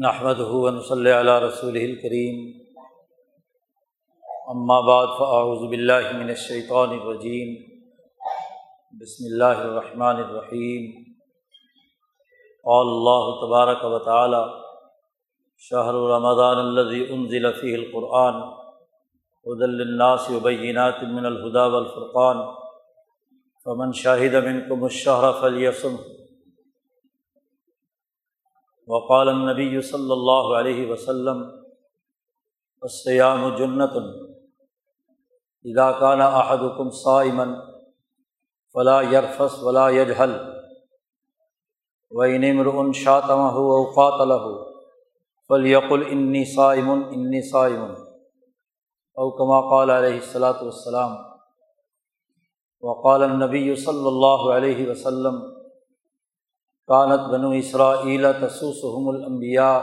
نحمد ہُون صلی علیہ رسول الکریم اما بعد فاعوذ باللہ من الشیطان الرجیم بسم اللہ الرحمن الرحیم قال اللہ تبارک و تعالی شہر رمضان الذي انزل فيه القرآن هدى للناس وبينات من الهدى والفرقان. فمن شاهد منكم الشهر فليصمه. وقال النبی صلی اللہ علیہ وسلم السیام جنت اذا كان احدكم صائما فلا يرفس ولا يجهل، وإن امرؤ شاتمه او قاتله فليقل اني صائم اني صائم. او كما قال علیہ الصلاۃ والسلام، وقال النبی صلی اللہ علیہ وسلم کانت بنو اسرا تسوسحم الانبیاء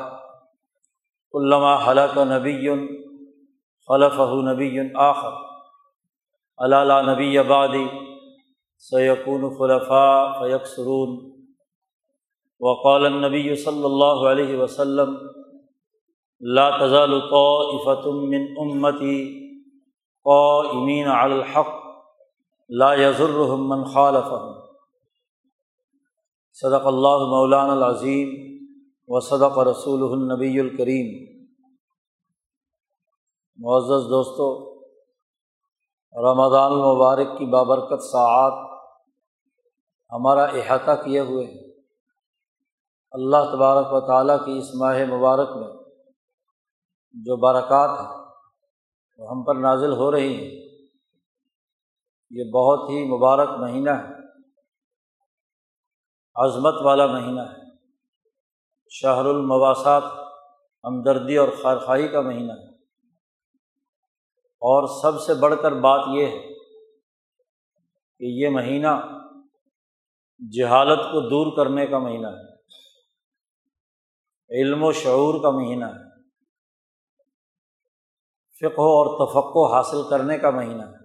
علامہ حلق نبی خلف نبی آخر علالہ نبی آبادی سیقون خلفاء فیق سرون وقال النبی صلی اللہ علیہ وسلم لا تزال طائفة من امتی قائمین علی الحق لا يضرهم من خالفهم صدق اللہ مولان العظیم و صدق رسول النبی الکریم۔ معزز دوستو، رمضان المبارک کی بابرکت ساعات ہمارا احاطہ کیے ہوئے ہیں۔ اللہ تبارک و تعالیٰ کی اس ماہ مبارک میں جو برکات ہیں وہ ہم پر نازل ہو رہی ہیں، یہ بہت ہی مبارک مہینہ ہے۔ عظمت والا مہینہ ہے۔ شہر المواسات ہمدردی اور خواہی کا مہینہ ہے۔ اور سب سے بڑھ کر بات یہ ہے کہ یہ مہینہ جہالت کو دور کرنے کا مہینہ ہے۔ علم و شعور کا مہینہ ہے۔ فقہ اور تفقع حاصل کرنے کا مہینہ ہے۔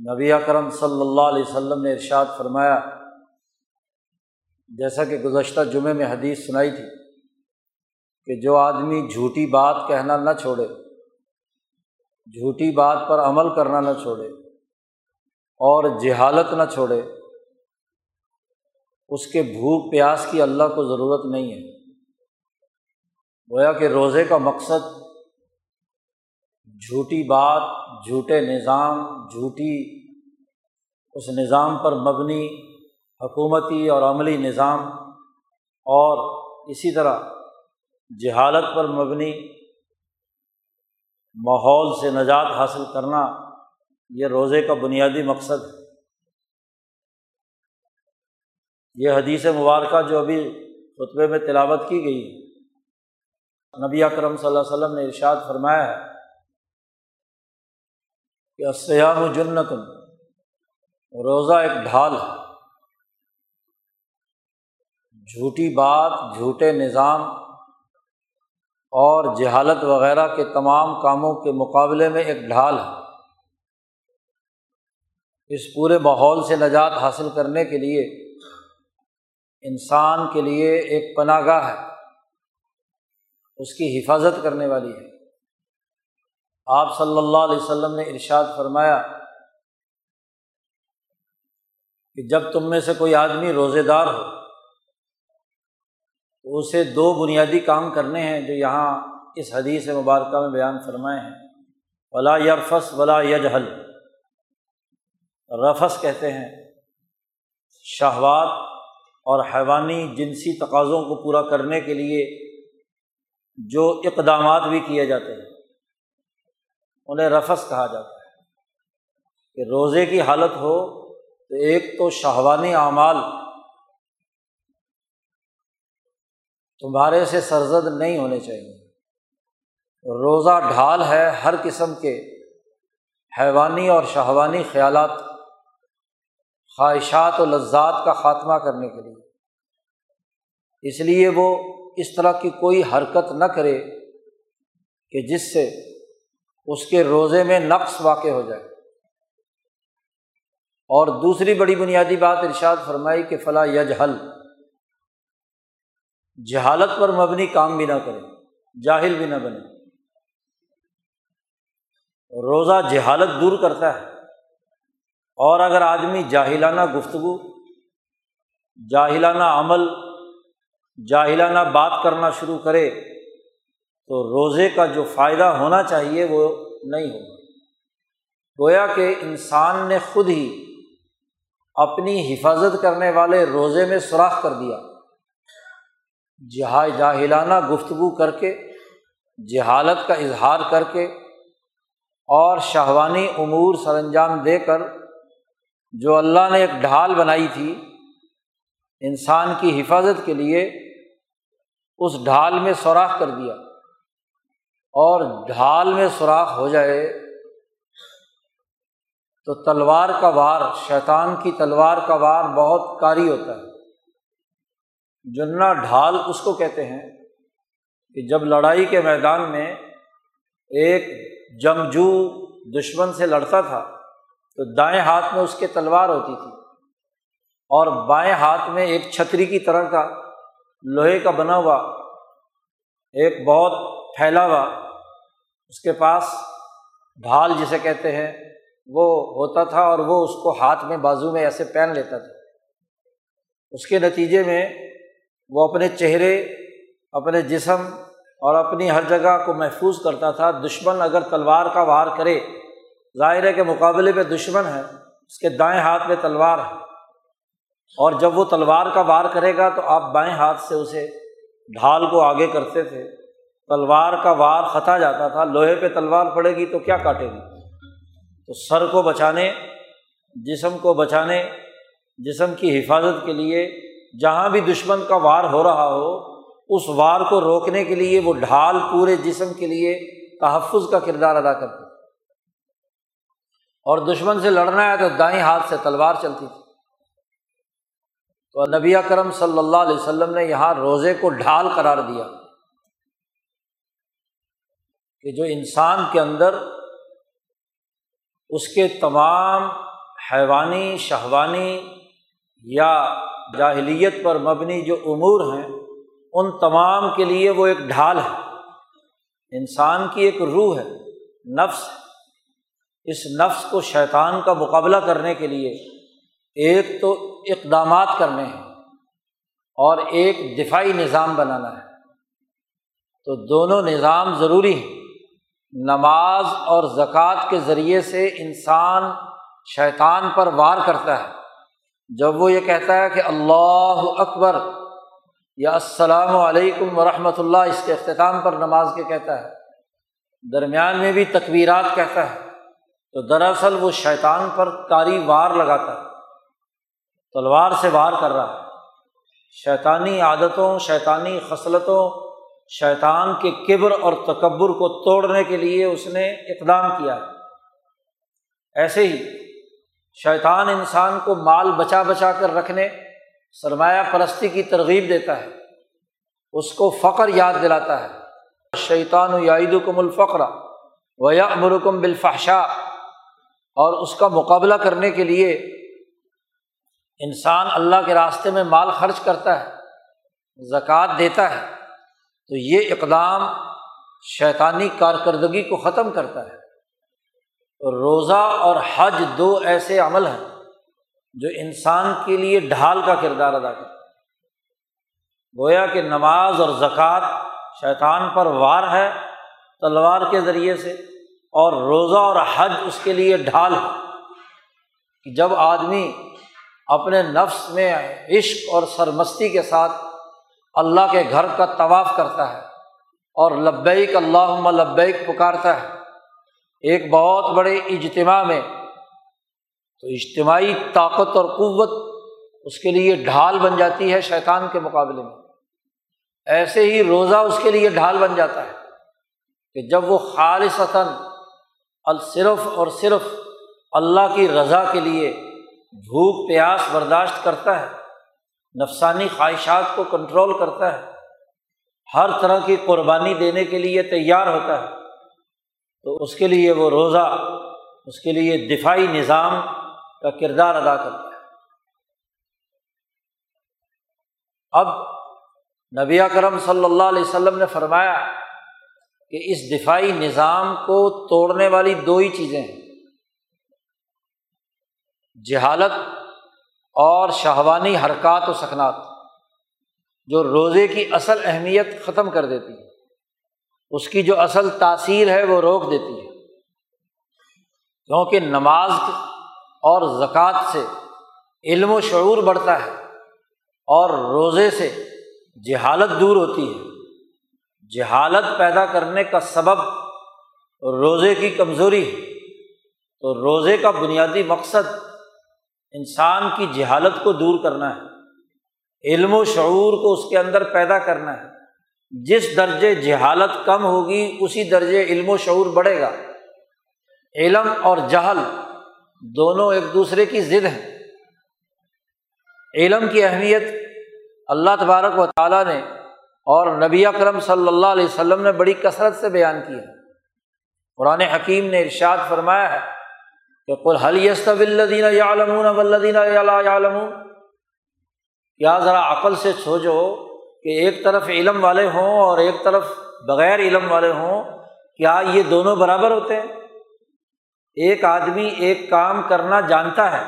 نبی اکرم صلی اللہ علیہ وسلم نے ارشاد فرمایا، جیسا کہ گزشتہ جمعے میں حدیث سنائی تھی کہ جو آدمی جھوٹی بات کہنا نہ چھوڑے، جھوٹی بات پر عمل کرنا نہ چھوڑے اور جہالت نہ چھوڑے، اس کے بھوک پیاس کی اللہ کو ضرورت نہیں ہے۔ گویا کہ روزے کا مقصد جھوٹی بات، جھوٹے نظام، جھوٹی اس نظام پر مبنی حکومتی اور عملی نظام اور اسی طرح جہالت پر مبنی ماحول سے نجات حاصل کرنا یہ روزے کا بنیادی مقصد ہے۔ یہ حدیث مبارکہ جو ابھی خطبے میں تلاوت کی گئی نبی اکرم صلی اللہ علیہ وسلم نے ارشاد فرمایا ہے کہ سیام جنت روزہ ایک ڈھال ہے۔ جھوٹی بات، جھوٹے نظام اور جہالت وغیرہ کے تمام کاموں کے مقابلے میں ایک ڈھال ہے۔ اس پورے ماحول سے نجات حاصل کرنے کے لیے انسان کے لیے ایک پناہ گاہ ہے۔ اس کی حفاظت کرنے والی ہے۔ آپ صلی اللہ علیہ وسلم نے ارشاد فرمایا کہ جب تم میں سے کوئی آدمی روزے دار ہو، تو اسے دو بنیادی کام کرنے ہیں جو یہاں اس حدیث مبارکہ میں بیان فرمائے ہیں۔ ولا یرفس ولا یجہل رفس کہتے ہیں۔ شہوات اور حیوانی جنسی تقاضوں کو پورا کرنے کے لیے جو اقدامات بھی کیے جاتے ہیں۔ انہیں رفس کہا جاتا ہے۔ کہ روزے کی حالت ہو تو ایک تو شہوانی اعمال تمہارے سے سرزد نہیں ہونے چاہیے۔ روزہ ڈھال ہے ہر قسم کے حیوانی اور شہوانی خیالات، خواہشات و لذات کا خاتمہ کرنے کے لیے۔ اس لیے وہ اس طرح کی کوئی حرکت نہ کرے کہ جس سے اس کے روزے میں نقص واقع ہو جائے اور دوسری بڑی بنیادی بات ارشاد فرمائی کہ فلاں یج حل جہالت پر مبنی کام بھی نہ کرے، جاہل بھی نہ بنے۔ روزہ جہالت دور کرتا ہے۔ اور اگر آدمی جاہلانہ گفتگو، جاہلانہ عمل، جاہلانہ بات کرنا شروع کرے تو روزے کا جو فائدہ ہونا چاہیے وہ نہیں ہوگا۔ گویا کہ انسان نے خود ہی اپنی حفاظت کرنے والے روزے میں سوراخ کر دیا۔ جہا جاہلانہ گفتگو کر کے، جہالت کا اظہار کر کے اور شہوانی امور سر انجام دے کر جو اللہ نے ایک ڈھال بنائی تھی، انسان کی حفاظت کے لیے اس ڈھال میں سوراخ کر دیا۔ اور ڈھال میں سوراخ ہو جائے تو تلوار کا وار، شیطان کی تلوار کا وار بہت کاری ہوتا ہے۔ جنا ڈھال اس کو کہتے ہیں کہ جب لڑائی کے میدان میں ایک جنگجو دشمن سے لڑتا تھا تو دائیں ہاتھ میں اس کے تلوار ہوتی تھی اور بائیں ہاتھ میں ایک چھتری کی طرح کا لوہے کا بنا ہوا ایک بہت پھیلا ہوا اس کے پاس ڈھال جسے کہتے ہیں، وہ ہوتا تھا اور وہ اس کو ہاتھ میں بازو میں ایسے پہن لیتا تھا۔ اس کے نتیجے میں وہ اپنے چہرے، اپنے جسم اور اپنی ہر جگہ کو محفوظ کرتا تھا۔ دشمن اگر تلوار کا وار کرے، ظاہر کے مقابلے پہ دشمن ہے، اس کے دائیں ہاتھ میں تلوار ہے۔ اور جب وہ تلوار کا وار کرے گا تو آپ بائیں ہاتھ سے اسے ڈھال کو آگے کرتے تھے۔ تلوار کا وار خطا جاتا تھا، لوہے پہ تلوار پڑے گی تو کیا کاٹے گی؟ تو سر کو بچانے، جسم کو بچانے، جسم کی حفاظت کے لیے جہاں بھی دشمن کا وار ہو رہا ہو، اس وار کو روکنے کے لیے وہ ڈھال پورے جسم کے لیے تحفظ کا کردار ادا کرتی اور دشمن سے لڑنا ہے تو دائیں ہاتھ سے تلوار چلتی تھی۔ تو نبی کرم صلی اللہ علیہ وسلم نے یہاں روزے کو ڈھال قرار دیا۔ کہ جو انسان کے اندر اس کے تمام حیوانی، شہوانی یا جاہلیت پر مبنی جو امور ہیں، ان تمام کے لیے وہ ایک ڈھال ہے۔ انسان کی ایک روح ہے، نفس اس نفس کو شیطان کا مقابلہ کرنے کے لیے ایک تو اقدامات کرنے ہیں اور ایک دفاعی نظام بنانا ہے۔ تو دونوں نظام ضروری ہیں۔ نماز اور زکوٰۃ کے ذریعے سے انسان شیطان پر وار کرتا ہے۔ جب وہ یہ کہتا ہے کہ اللہ اکبر یا السلام علیکم ورحمۃ اللہ، اس کے اختتام پر نماز کے کہتا ہے۔ درمیان میں بھی تقبیرات کہتا ہے۔ تو دراصل وہ شیطان پر کاری وار لگاتا ہے، تلوار سے وار کر رہا ہے۔ شیطانی عادتوں، شیطانی خصلتوں شیطان کے کبر اور تکبر کو توڑنے کے لیے اس نے اقدام کیا ہے۔ ایسے ہی شیطان انسان کو مال بچا بچا کر رکھنے، سرمایہ پرستی کی ترغیب دیتا ہے، اس کو فخر یاد دلاتا ہے۔ شیطان و یعید کم الفقرہ و یا امرکم بالفحشا اور اس کا مقابلہ کرنے کے لیے انسان اللہ کے راستے میں مال خرچ کرتا ہے، زکوٰۃ دیتا ہے۔ تو یہ اقدام شیطانی کارکردگی کو ختم کرتا ہے۔ روزہ اور حج دو ایسے عمل ہیں جو انسان کے لیے ڈھال کا کردار ادا کرتا ہے گویا کہ نماز اور زکوٰۃ شیطان پر وار ہے تلوار کے ذریعے سے اور روزہ اور حج اس کے لیے ڈھال ہے۔ کہ جب آدمی اپنے نفس میں عشق اور سرمستی کے ساتھ اللہ کے گھر کا طواف کرتا ہے اور لبیک اللہ لبیک پکارتا ہے۔ ایک بہت بڑے اجتماع میں تو اجتماعی طاقت اور قوت اس کے لیے ڈھال بن جاتی ہے شیطان کے مقابلے میں۔ ایسے ہی روزہ اس کے لیے ڈھال بن جاتا ہے کہ جب وہ خالصتاً صرف اور صرف اللہ کی رضا کے لیے بھوک، پیاس برداشت کرتا ہے نفسانی خواہشات کو کنٹرول کرتا ہے۔ ہر طرح کی قربانی دینے کے لیے تیار ہوتا ہے۔ تو اس کے لیے وہ روزہ، اس کے لیے دفاعی نظام کا کردار ادا کرتا ہے۔ اب نبی کرم صلی اللہ علیہ وسلم نے فرمایا کہ اس دفاعی نظام کو توڑنے والی دو ہی چیزیں ہیں۔ جہالت اور شہوانی حرکات و سکنات جو روزے کی اصل اہمیت ختم کر دیتی ہے۔ اس کی جو اصل تاثیر ہے وہ روک دیتی ہے۔ کیونکہ نماز اور زکوٰۃ سے علم و شعور بڑھتا ہے اور روزے سے جہالت دور ہوتی ہے۔ جہالت پیدا کرنے کا سبب روزے کی کمزوری ہے۔ تو روزے کا بنیادی مقصد انسان کی جہالت کو دور کرنا ہے، علم و شعور کو اس کے اندر پیدا کرنا ہے۔ جس درجے جہالت کم ہوگی، اسی درجے علم و شعور بڑھے گا۔ علم اور جہل دونوں ایک دوسرے کی ضد ہیں۔ علم کی اہمیت اللہ تبارک و تعالیٰ نے اور نبی اکرم صلی اللہ علیہ وسلم نے بڑی کثرت سے بیان کی ہے۔ قرآن حکیم نے ارشاد فرمایا ہے کہ قل حل یستب الدین یعلمون ولدین یعلمون؟ کیا ذرا عقل سے سوچو کہ ایک طرف علم والے ہوں اور ایک طرف بغیر علم والے ہوں، کیا یہ دونوں برابر ہوتے ہیں؟ ایک آدمی ایک کام کرنا جانتا ہے،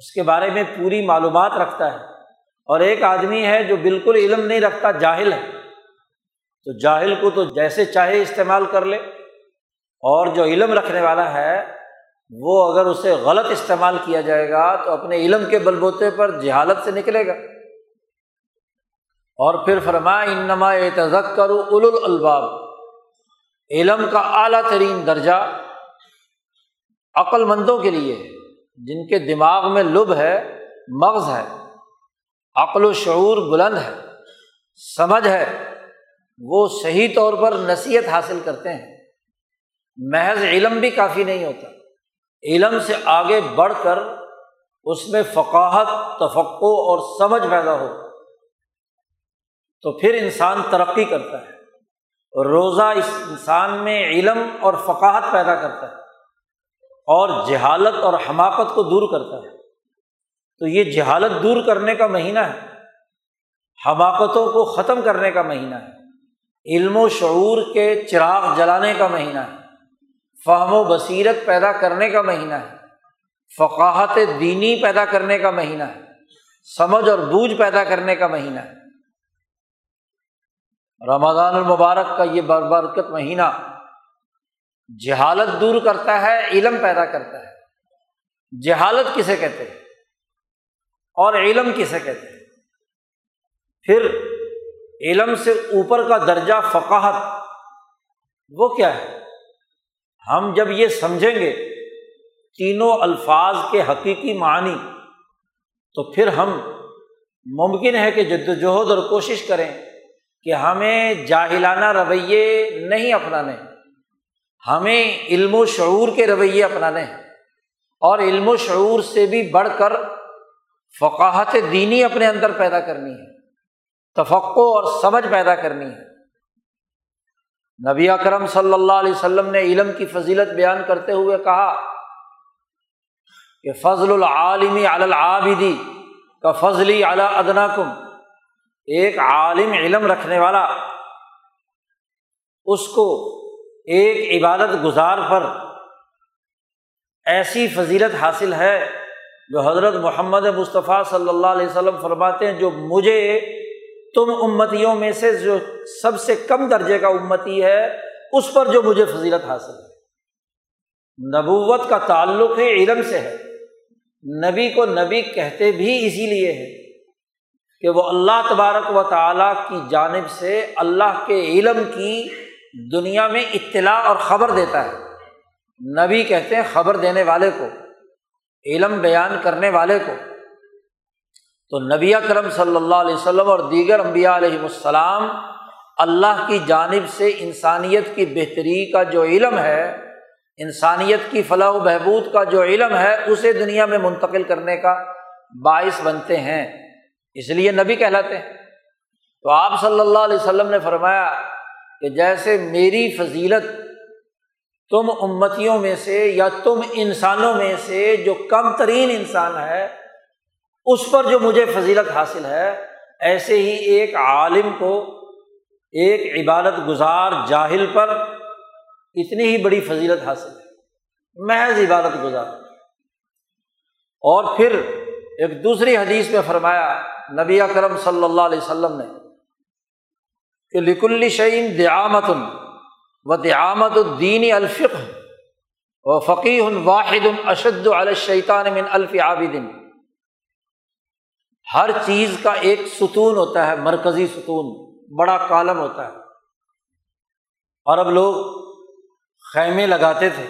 اس کے بارے میں پوری معلومات رکھتا ہے، اور ایک آدمی ہے جو بالکل علم نہیں رکھتا، جاہل ہے۔ تو جاہل کو تو جیسے چاہے استعمال کر لے، اور جو علم رکھنے والا ہے وہ اگر اسے غلط استعمال کیا جائے گا تو اپنے علم کے بل بوتے پر جہالت سے نکلے گا۔ اور پھر فرما انما تزک کرو اول الباب علم کا اعلیٰ ترین درجہ عقل مندوں کے لیے جن کے دماغ میں لب ہے، مغز ہے۔ عقل و شعور بلند ہے۔ سمجھ ہے۔ وہ صحیح طور پر نصیحت حاصل کرتے ہیں۔ محض علم بھی کافی نہیں ہوتا۔ علم سے آگے بڑھ کر اس میں فقاہت تفقع اور سمجھ پیدا ہو، تو پھر انسان ترقی کرتا ہے۔ روزہ اس انسان میں علم اور فقاہت پیدا کرتا ہے اور جہالت اور حماقت کو دور کرتا ہے۔ تو یہ جہالت دور کرنے کا مہینہ ہے، حماقتوں کو ختم کرنے کا مہینہ ہے، علم و شعور کے چراغ جلانے کا مہینہ ہے۔ فہم و بصیرت پیدا کرنے کا مہینہ ہے۔ فقاہت دینی پیدا کرنے کا مہینہ ہے۔ سمجھ اور بوجھ پیدا کرنے کا مہینہ ہے۔ رمضان المبارک کا یہ بربرکت مہینہ جہالت دور کرتا ہے، علم پیدا کرتا ہے۔ جہالت کسے کہتے ہیں؟ اور علم کسے کہتے ہیں؟ پھر علم سے اوپر کا درجہ فقاہت وہ کیا ہے؟ ہم جب یہ سمجھیں گے تینوں الفاظ کے حقیقی معنی، تو پھر ہم ممکن ہے کہ جد وجہد اور کوشش کریں کہ ہمیں جاہلانہ رویے نہیں اپنانے، ہمیں علم و شعور کے رویے اپنانے ہیں اور علم و شعور سے بھی بڑھ کر فقاہت دینی اپنے اندر پیدا کرنی ہے تفقع اور سمجھ پیدا کرنی ہے۔ نبی اکرم صلی اللہ علیہ وسلم نے علم کی فضیلت بیان کرتے ہوئے کہا کہ فضل العالمی العابدی کا فضلی اعلیٰ ادنا کم ایک عالم علم رکھنے والا، اس کو ایک عبادت گزار پر ایسی فضیلت حاصل ہے جو حضرت محمد مصطفیٰ صلی اللہ علیہ وسلم فرماتے ہیں، جو مجھے تم امتیوں میں سے جو سب سے کم درجے کا امتی ہے، اس پر جو مجھے فضیلت حاصل ہے۔ نبوت کا تعلق ہے علم سے ہے۔ نبی کو نبی کہتے بھی اسی لیے ہے کہ وہ اللہ تبارک و تعالیٰ کی جانب سے اللہ کے علم کی دنیا میں اطلاع اور خبر دیتا ہے۔ نبی کہتے ہیں خبر دینے والے کو، علم بیان کرنے والے کو۔ تو نبی کرم صلی اللہ علیہ وسلم اور دیگر انبیاء علیہم السلام اللہ کی جانب سے انسانیت کی بہتری کا جو علم ہے، انسانیت کی فلاح و بہبود کا جو علم ہے، اسے دنیا میں منتقل کرنے کا باعث بنتے ہیں۔ اس لیے نبی کہلاتے ہیں۔ تو آپ صلی اللہ علیہ وسلم نے فرمایا کہ جیسے میری فضیلت تم امتیوں میں سے یا تم انسانوں میں سے جو کم ترین انسان ہے اس پر جو مجھے فضیلت حاصل ہے، ایسے ہی ایک عالم کو ایک عبادت گزار جاہل پر اتنی ہی بڑی فضیلت حاصل ہے۔ محض عبادت گزار۔ اور پھر ایک دوسری حدیث میں فرمایا، نبی اکرم صلی اللہ علیہ وسلم نے کہ لکل شعین دیامت و دیامت الدین الفق و فقی واحد اشد الشیطان من الف عابدن۔ ہر چیز کا ایک ستون ہوتا ہے، مرکزی ستون، بڑا کالم ہوتا ہے۔ اور اب لوگ خیمے لگاتے تھے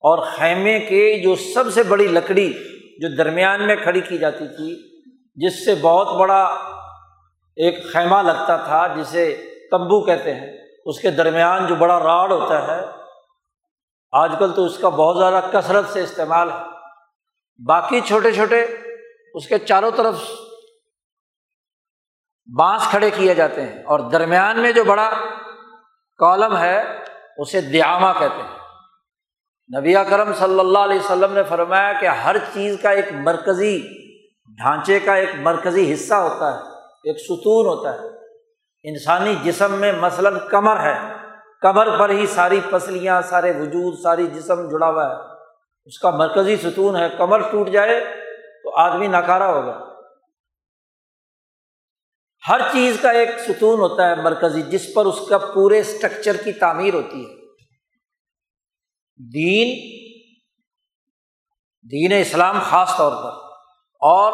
اور خیمے کے جو سب سے بڑی لکڑی جو درمیان میں کھڑی کی جاتی تھی، جس سے بہت بڑا ایک خیمہ لگتا تھا، جسے تمبو کہتے ہیں، اس کے درمیان جو بڑا راڈ ہوتا ہے، آج کل تو اس کا بہت زیادہ کثرت سے استعمال ہے۔ باقی چھوٹے چھوٹے اس کے چاروں طرف بانس کھڑے کیے جاتے ہیں اور درمیان میں جو بڑا کالم ہے، اسے دیامہ کہتے ہیں۔ نبی کرم صلی اللہ علیہ وسلم نے فرمایا کہ ہر چیز کا ایک مرکزی ڈھانچے کا ایک مرکزی حصہ ہوتا ہے، ایک ستون ہوتا ہے۔ انسانی جسم میں مثلاً کمر ہے، کمر پر ہی ساری پسلیاں، سارے وجود، ساری جسم جڑا ہوا ہے۔ اس کا مرکزی ستون ہے، کمر ٹوٹ جائے تو آدمی ناکارا ہوگا ہر چیز کا ایک ستون ہوتا ہے مرکزی، جس پر اس کا پورے اسٹرکچر کی تعمیر ہوتی ہے۔ دین دین اسلام خاص طور پر۔ اور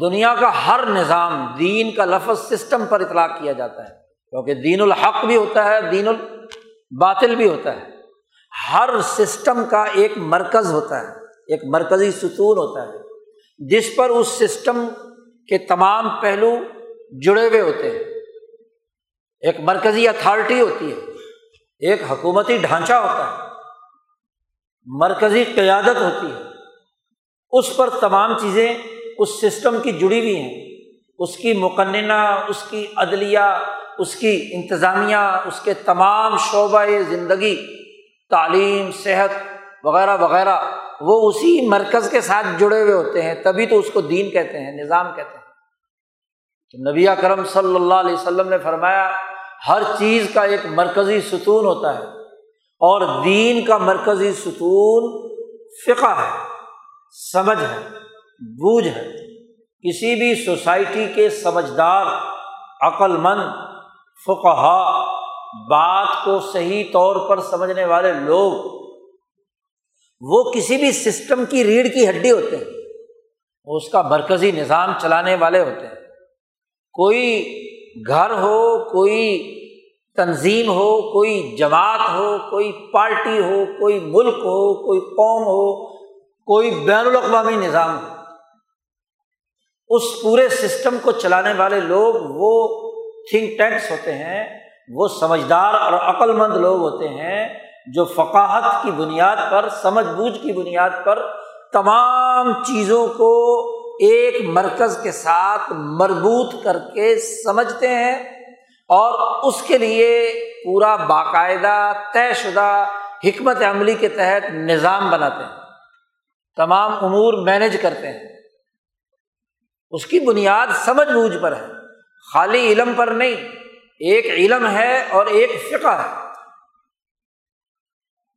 دنیا کا ہر نظام دین کا لفظ سسٹم پر اطلاق کیا جاتا ہے۔ کیونکہ دین الحق بھی ہوتا ہے، دین الباطل بھی ہوتا ہے۔ ہر سسٹم کا ایک مرکز ہوتا ہے، ایک مرکزی ستون ہوتا ہے۔ جس پر اس سسٹم کے تمام پہلو جڑے ہوئے ہوتے ہیں۔ ایک مرکزی اتھارٹی ہوتی ہے، ایک حکومتی ڈھانچہ ہوتا ہے، مرکزی قیادت ہوتی ہے۔ اس پر تمام چیزیں اس سسٹم کی جڑی ہوئی ہیں۔ اس کی مقننہ، اس کی عدلیہ، اس کی انتظامیہ، اس کے تمام شعبۂ زندگی، تعلیم، صحت وغیرہ وغیرہ۔ وہ اسی مرکز کے ساتھ جڑے ہوئے ہوتے ہیں، تبھی تو اس کو دین کہتے ہیں، نظام کہتے ہیں۔ تو نبی کرم صلی اللہ علیہ وسلم نے فرمایا، ہر چیز کا ایک مرکزی ستون ہوتا ہے اور دین کا مرکزی ستون فقہ ہے، سمجھ ہے، بوجھ ہے۔ کسی بھی سوسائٹی کے سمجھدار عقل مند فقہ بات کو صحیح طور پر سمجھنے والے لوگ وہ کسی بھی سسٹم کی ریڑھ کی ہڈی ہوتے ہیں، اس کا مرکزی نظام چلانے والے ہوتے ہیں۔ کوئی گھر ہو، کوئی تنظیم ہو، کوئی جماعت ہو، کوئی پارٹی ہو، کوئی ملک ہو، کوئی قوم ہو، کوئی بین الاقوامی نظام ہو۔ اس پورے سسٹم کو چلانے والے لوگ وہ تھنک ٹینکس ہوتے ہیں، وہ سمجھدار اور عقل مند لوگ ہوتے ہیں جو فقاہت کی بنیاد پر، سمجھ بوجھ کی بنیاد پر تمام چیزوں کو ایک مرکز کے ساتھ مربوط کر کے سمجھتے ہیں اور اس کے لیے پورا باقاعدہ، طے شدہ حکمت عملی کے تحت نظام بناتے ہیں۔ تمام امور مینج کرتے ہیں۔ اس کی بنیاد سمجھ بوجھ پر ہے۔ خالی علم پر نہیں، ایک علم ہے اور ایک فقہ ہے۔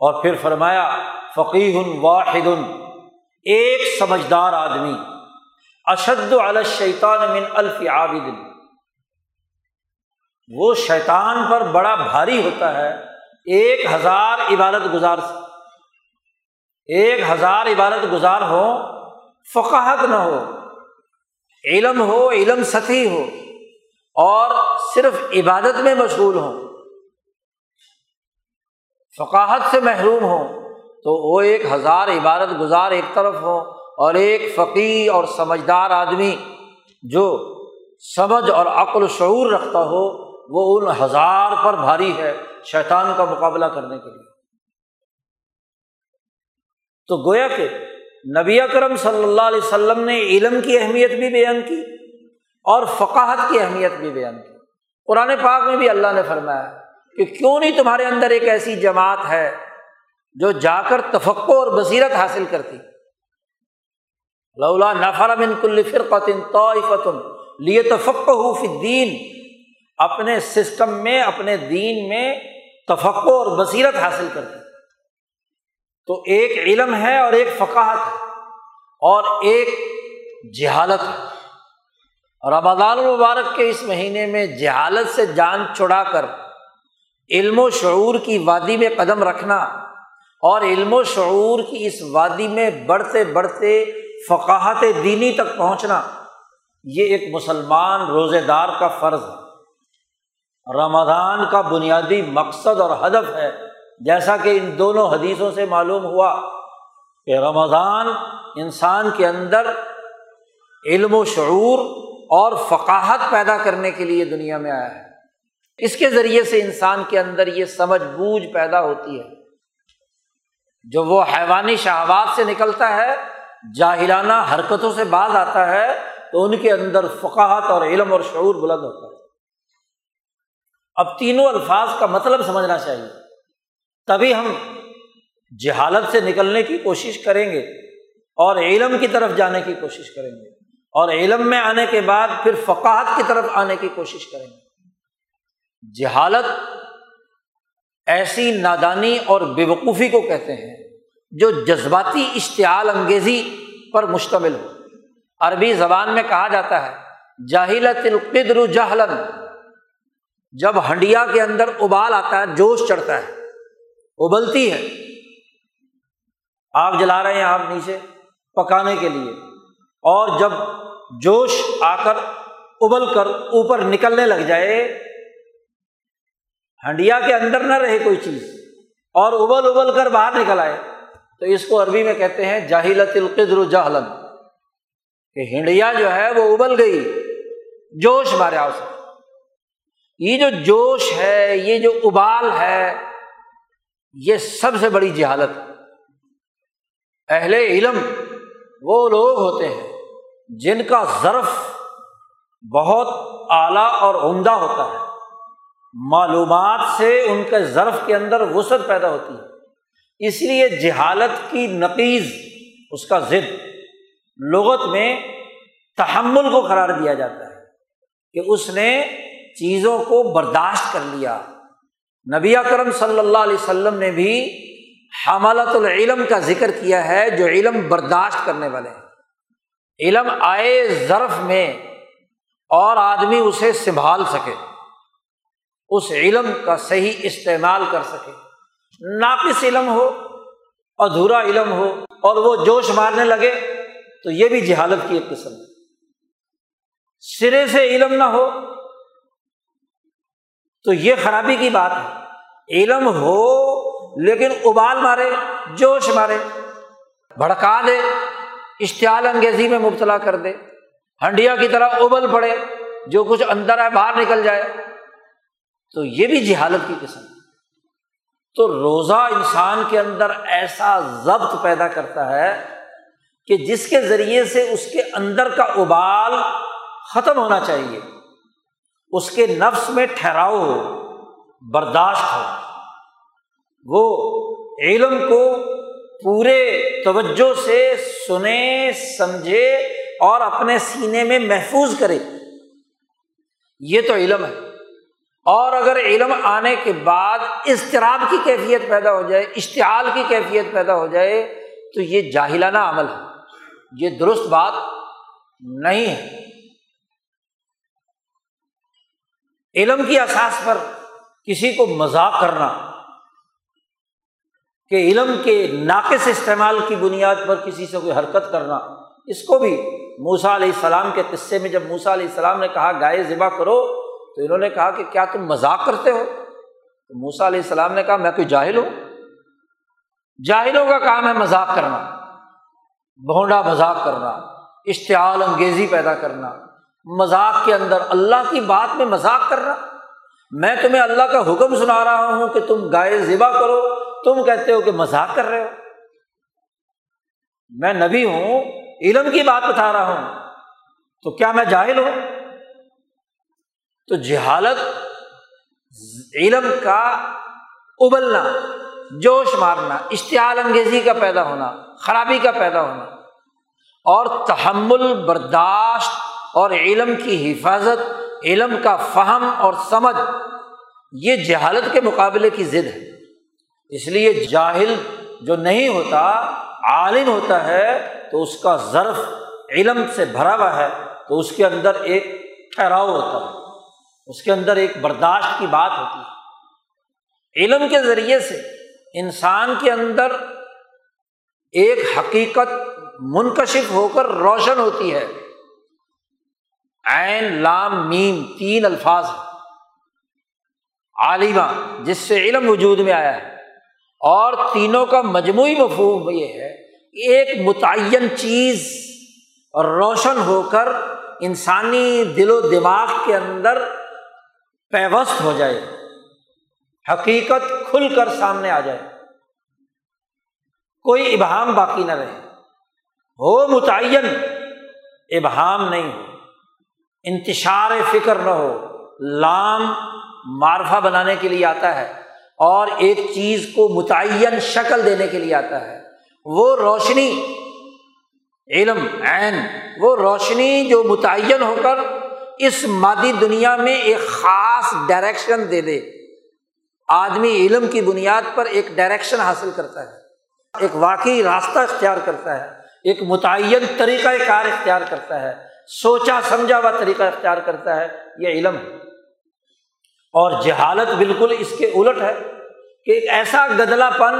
اور پھر فرمایا فقی واحد، ایک سمجھدار آدمی، اشد الشیطان من الف عابد۔ وہ شیطان پر بڑا بھاری ہوتا ہے، ایک ہزار عبادت گزار سے۔ ایک ہزار عبادت گزار ہو، فقاہت نہ ہو، علم ہو، علم سطحی ہو، اور صرف عبادت میں مشغول ہوں۔ فقاہت سے محروم ہو تو وہ ایک ہزار عبادت گزار ایک طرف ہو اور ایک فقی اور سمجھدار آدمی جو سمجھ اور عقل و شعور رکھتا ہو، وہ ان ہزار پر بھاری ہے شیطان کا مقابلہ کرنے کے لیے۔ تو گویا کہ نبی اکرم صلی اللہ علیہ وسلم نے علم کی اہمیت بھی بیان کی اور فقاہت کی اہمیت بھی بیان کی۔ قرآن پاک میں بھی اللہ نے فرمایا کہ کیوں نہیں تمہارے اندر ایک ایسی جماعت ہے جو جا کر تفقع اور بصیرت حاصل کرتی؟ لولا نفر من کل فرقت طائفت لیے تو فق دین اپنے سسٹم میں، اپنے دین میں تفق اور بصیرت حاصل کرتے تو ایک علم ہے اور ایک فقاہت ہے اور ایک جہالت ہے۔ رمضان المبارک کے اس مہینے میں جہالت سے جان چھڑا کر علم و شعور کی وادی میں قدم رکھنا اور علم و شعور کی اس وادی میں بڑھتے بڑھتے فقاہت دینی تک پہنچنا، یہ ایک مسلمان روزے دار کا فرض ہے۔ رمضان کا بنیادی مقصد اور ہدف ہے۔ جیسا کہ ان دونوں حدیثوں سے معلوم ہوا کہ رمضان انسان کے اندر علم و شعور اور فقاہت پیدا کرنے کے لیے دنیا میں آیا ہے۔ اس کے ذریعے سے انسان کے اندر یہ سمجھ بوجھ پیدا ہوتی ہے۔ جو وہ حیوانی شہوات سے نکلتا ہے، جاہلانہ حرکتوں سے باز آتا ہے، تو ان کے اندر فقاہت اور علم اور شعور بلند ہوتا ہے۔ اب تینوں الفاظ کا مطلب سمجھنا چاہیے۔ تبھی ہم جہالت سے نکلنے کی کوشش کریں گے اور علم کی طرف جانے کی کوشش کریں گے۔ اور علم میں آنے کے بعد پھر فقاہت کی طرف آنے کی کوشش کریں گے۔ جہالت ایسی نادانی اور بے وقوفی کو کہتے ہیں جو جذباتی اشتعال انگیزی پر مشتمل ہو۔ عربی زبان میں کہا جاتا ہے، جاہلت القدر جہلن جب ہنڈیا کے اندر ابال آتا ہے، جوش چڑھتا ہے، ابلتی ہے۔ آگ جلا رہے ہیں آپ نیچے پکانے کے لیے۔ اور جب جوش آ کر ابل کر اوپر نکلنے لگ جائے ہنڈیا کے اندر نہ رہے کوئی چیز اور ابل ابل کر باہر نکل آئے، تو اس کو عربی میں کہتے ہیں جاہلت القدر جہلن کہ ہنڈیا جو ہے وہ ابل گئی، جوش مارا اسے یہ جو جوش ہے، یہ جو ابال ہے، یہ سب سے بڑی جہالت اہل علم وہ لوگ ہوتے ہیں جن کا ظرف بہت اعلیٰ اور عمدہ ہوتا ہے۔ معلومات سے ان کے ظرف کے اندر وسعت پیدا ہوتی ہے۔ اس لیے جہالت کی نقیز اس کا ضد، لغت میں تحمل کو قرار دیا جاتا ہے کہ اس نے چیزوں کو برداشت کر لیا۔ نبی کرم صلی اللہ علیہ وسلم نے بھی حملت العلم کا ذکر کیا ہے، جو علم برداشت کرنے والے ہیں۔ علم آئے ظرف میں اور آدمی اسے سنبھال سکے۔ اس علم کا صحیح استعمال کر سکے۔ ناقص علم ہو ادھورا علم ہو اور وہ جوش مارنے لگے تو یہ بھی جہالت کی ایک قسم ہے۔ سرے سے علم نہ ہو تو یہ خرابی کی بات ہے۔ علم ہو لیکن ابال مارے، جوش مارے، بھڑکا دے، اشتعال انگیزی میں مبتلا کر دے۔ ہنڈیا کی طرح ابل پڑے، جو کچھ اندر ہے، باہر نکل جائے۔ تو یہ بھی جہالت کی قسم تو روزہ انسان کے اندر ایسا ضبط پیدا کرتا ہے کہ جس کے ذریعے سے اس کے اندر کا ابال ختم ہونا چاہیے، اس کے نفس میں ٹھہراؤ ہو، برداشت ہو۔ وہ علم کو پورے توجہ سے سنے، سمجھے اور اپنے سینے میں محفوظ کرے۔ یہ تو علم ہے۔ اور اگر علم آنے کے بعد اضطراب کی کیفیت پیدا ہو جائے، اشتعال کی کیفیت پیدا ہو جائے، تو یہ جاہلانہ عمل ہے۔ یہ درست بات نہیں ہے۔ علم کی اساس پر کسی کو مذاق کرنا، کہ علم کے ناقص استعمال کی بنیاد پر کسی سے کوئی حرکت کرنا، اس کو بھی موسا علیہ السلام کے قصے میں جب موسا علیہ السلام نے کہا، گائے ذبح کرو تو انہوں نے کہا کہ کیا تم مذاق کرتے ہو؟ تو موسا علیہ السلام نے کہا، میں کوئی جاہل ہوں؟ جاہلوں کا کام ہے مذاق کرنا، بھونڈا مذاق کرنا، اشتعال انگیزی پیدا کرنا، مذاق کے اندر اللہ کی بات میں مذاق کرنا۔ میں تمہیں اللہ کا حکم سنا رہا ہوں کہ تم گائے ذبح کرو، تم کہتے ہو کہ مذاق کر رہے ہو۔ میں نبی ہوں، علم کی بات بتا رہا ہوں، تو کیا میں جاہل ہوں؟ تو جہالت، علم کا ابلنا، جوش مارنا، اشتعال انگیزی کا پیدا ہونا، خرابی کا پیدا ہونا، اور تحمل، برداشت اور علم کی حفاظت، علم کا فہم اور سمجھ، یہ جہالت کے مقابلے کی ضد ہے۔ اس لیے جاہل جو نہیں ہوتا، عالم ہوتا ہے، تو اس کا ظرف علم سے بھرا ہوا ہے، تو اس کے اندر ایک ٹھہراؤ ہوتا ہے۔ اس کے اندر ایک برداشت کی بات ہوتی ہے۔ علم کے ذریعے سے انسان کے اندر ایک حقیقت منکشف ہو کر روشن ہوتی ہے۔ عین، لام، میم، تین الفاظ عالمہ، جس سے علم وجود میں آیا ہے۔ اور تینوں کا مجموعی مفہوم یہ ہے کہ ایک متعین چیز روشن ہو کر انسانی دل و دماغ کے اندر پیوست ہو جائے، حقیقت کھل کر سامنے آ جائے۔ کوئی ابہام باقی نہ رہے۔ ہو متعین، ابہام نہیں۔ ہو انتشار فکر نہ ہو۔ لام معرفہ بنانے کے لیے آتا ہے اور ایک چیز کو متعین شکل دینے کے لیے آتا ہے۔ وہ روشنی، علم، عین، وہ روشنی جو متعین ہو کر اس مادی دنیا میں ایک خاص ڈائریکشن دے دے۔ آدمی علم کی بنیاد پر ایک ڈائریکشن حاصل کرتا ہے۔ ایک واقعی راستہ اختیار کرتا ہے۔ ایک متعین طریقۂ کار اختیار کرتا ہے۔ سوچا، سمجھا ہوا طریقہ اختیار کرتا ہے۔ یہ علم ہے۔ اور جہالت بالکل اس کے الٹ ہے کہ ایک ایسا گدلا پن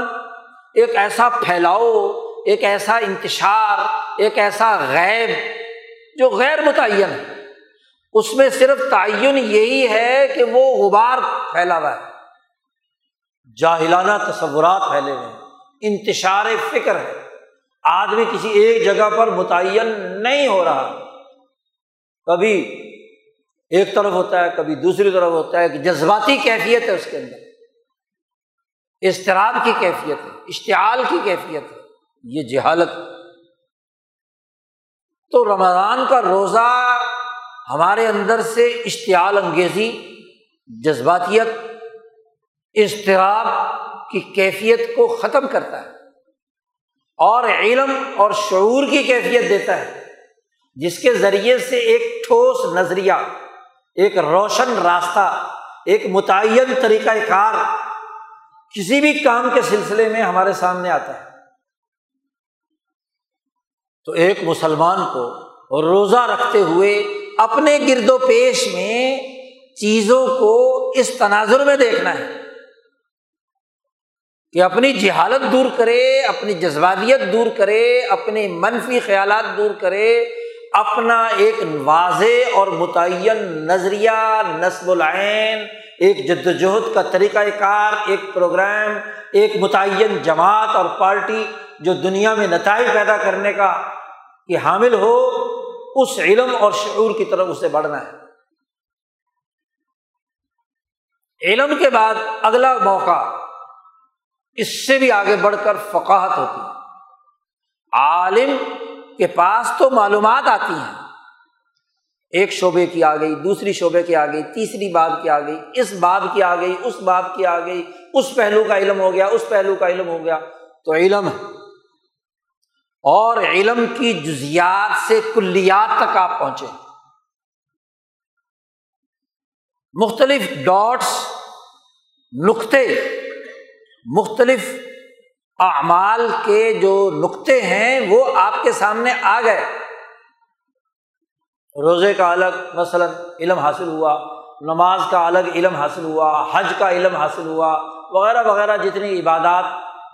ایک ایسا پھیلاؤ، ایک ایسا انتشار، ایک ایسا غیب جو غیر متعین ہے۔ اس میں صرف تعین یہی ہے کہ وہ غبار پھیلا ہوا ہے۔ جاہلانہ تصورات پھیلے ہوئے ہیں۔ انتشار فکر ہے۔ آدمی کسی ایک جگہ پر متعین نہیں ہو رہا۔ کبھی ایک طرف ہوتا ہے، کبھی دوسری طرف ہوتا ہے۔ کہ جذباتی کیفیت ہے اس کے اندر۔ اضطراب کی کیفیت ہے، اشتعال کی کیفیت ہے۔ یہ جہالت۔ تو رمضان کا روزہ ہمارے اندر سے اشتعال انگیزی، جذباتیت، اضطراب کی کیفیت کو ختم کرتا ہے اور علم اور شعور کی کیفیت دیتا ہے، جس کے ذریعے سے ایک ٹھوس نظریہ، ایک روشن راستہ، ایک متعین طریقۂ کار کسی بھی کام کے سلسلے میں ہمارے سامنے آتا ہے۔ تو ایک مسلمان کو روزہ رکھتے ہوئے اپنے گرد و پیش میں چیزوں کو اس تناظر میں دیکھنا ہے کہ اپنی جہالت دور کرے، اپنی جذباتیت دور کرے، اپنے منفی خیالات دور کرے، اپنا ایک واضح اور متعین نظریہ، نصب العین، ایک جدوجہد کا طریقۂ کار، ایک پروگرام، ایک متعین جماعت اور پارٹی جو دنیا میں نتائج پیدا کرنے کا کہ حامل ہو اس علم اور شعور کی طرف اسے بڑھنا ہے۔ علم کے بعد اگلا موقع، اس سے بھی آگے بڑھ کر فقاہت ہوتی ہے۔ عالم کے پاس تو معلومات آتی ہیں۔ ایک شعبے کی آ گئی دوسری شعبے کی آ گئی تیسری بات کی آ گئی اس بات کی آ گئی اس بات کی آ گئی اس پہلو کا علم ہو گیا، اس پہلو کا علم ہو گیا۔ تو علم ہے اور علم کی جزیات سے کلیات تک آپ پہنچے۔ مختلف ڈاٹس، نقطے، مختلف اعمال کے جو نقطے ہیں، وہ آپ کے سامنے آ گئے۔ روزے کا الگ، مثلاً علم حاصل ہوا، نماز کا الگ علم حاصل ہوا، حج کا علم حاصل ہوا، وغیرہ وغیرہ جتنی عبادات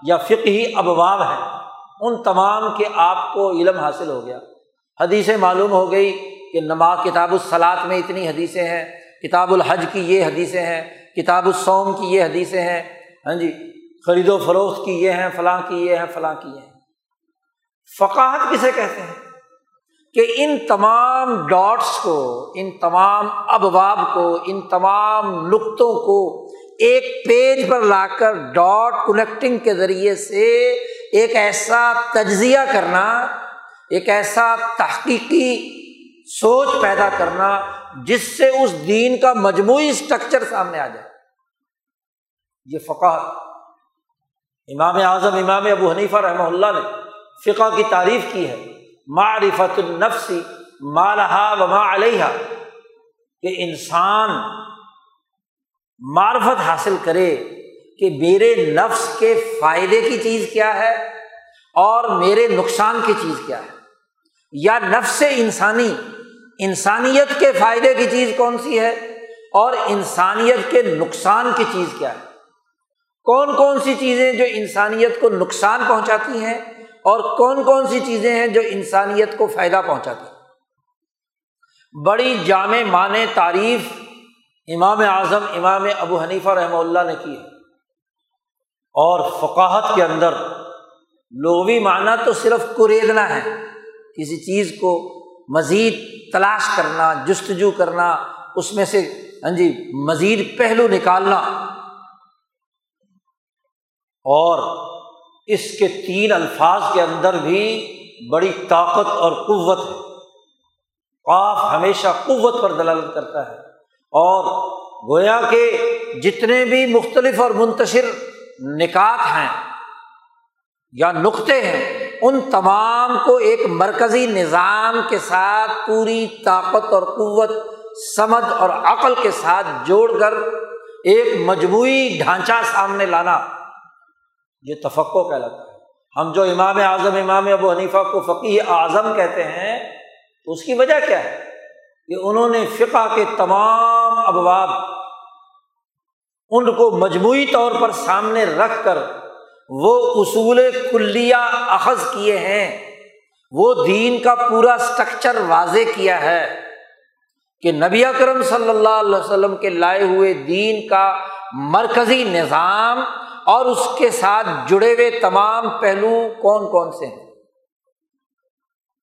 یا فقہی ابواب ہیں۔ ان تمام کے آپ کو علم حاصل ہو گیا۔ حدیثیں معلوم ہو گئی کہ نماز کتاب الصلاط میں اتنی حدیثیں ہیں، کتاب الحج کی یہ حدیثیں ہیں، کتاب السوم کی یہ حدیثیں ہیں ہاں جی خرید و فروخت کی یہ ہیں، فلاں کی یہ ہیں، فلاں کی یہ ہیں۔ فقاہت کسے کہتے ہیں؟ کہ ان تمام ڈاٹس کو، ان تمام ابواب کو، ان تمام نقطوں کو ایک پیج پر لا کر ڈاٹ کنیکٹنگ کے ذریعے سے ایک ایسا تجزیہ کرنا، ایک ایسا تحقیقی سوچ پیدا کرنا جس سے اس دین کا مجموعی اسٹرکچر سامنے آ جائے۔ یہ فقاہت امام اعظم، امام ابو حنیفہ رحمہ اللہ نے فقہ کی تعریف کی ہے۔ معرفت النفسی مالحا وما علیہ کہ انسان معرفت حاصل کرے کہ میرے نفس کے فائدے کی چیز کیا ہے اور میرے نقصان کی چیز کیا ہے؟ یا نفس انسانی، انسانیت کے فائدے کی چیز کون سی ہے اور انسانیت کے نقصان کی چیز کیا ہے؟ کون کون سی چیزیں جو انسانیت کو نقصان پہنچاتی ہیں اور کون کون سی چیزیں ہیں جو انسانیت کو فائدہ پہنچاتی ہیں؟ بڑی جامع معنی تعریف امام اعظم، امام ابو حنیفہ رحمہ اللہ نے کی ہے۔ اور فقاہت کے اندر لغوی معنی تو صرف کوریدنا ہے، کسی چیز کو مزید تلاش کرنا، جستجو کرنا، اس میں سے ہاں جی مزید پہلو نکالنا۔ اور اس کے تین الفاظ کے اندر بھی بڑی طاقت اور قوت ہے۔ قاف ہمیشہ قوت پر دلالت کرتا ہے۔ اور گویا کے جتنے بھی مختلف اور منتشر نکات ہیں یا نقطے ہیں، ان تمام کو ایک مرکزی نظام کے ساتھ پوری طاقت اور قوت، سمجھ اور عقل کے ساتھ جوڑ کر ایک مجموعی ڈھانچہ سامنے لانا یہ تفقو کہلاتا ہے۔ ہم جو امام اعظم، امام ابو حنیفہ کو فقی اعظم کہتے ہیں تو اس کی وجہ کیا ہے؟ کہ انہوں نے فقہ کے تمام ابواب ان کو مجموعی طور پر سامنے رکھ کر وہ اصول کلیہ اخذ کیے ہیں۔ وہ دین کا پورا اسٹرکچر واضح کیا ہے کہ نبی اکرم صلی اللہ علیہ وسلم کے لائے ہوئے دین کا مرکزی نظام اور اس کے ساتھ جڑے ہوئے تمام پہلو کون کون سے ہیں؟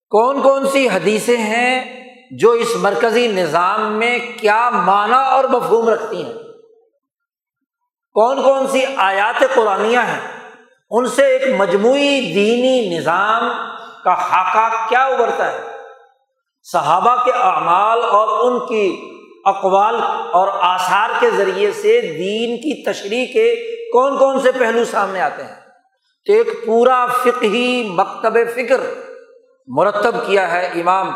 کون کون سی حدیثیں ہیں جو اس مرکزی نظام میں کیا معنی اور مفہوم رکھتی ہیں؟ کون کون سی آیات قرآن ہیں؟ ان سے ایک مجموعی دینی نظام کا خاکہ کیا ابھرتا ہے؟ صحابہ کے اعمال اور ان کی اقوال اور آثار کے ذریعے سے دین کی تشریح کے کون کون سے پہلو سامنے آتے ہیں؟ تو ایک پورا فقہی مکتب فکر مرتب کیا ہے امام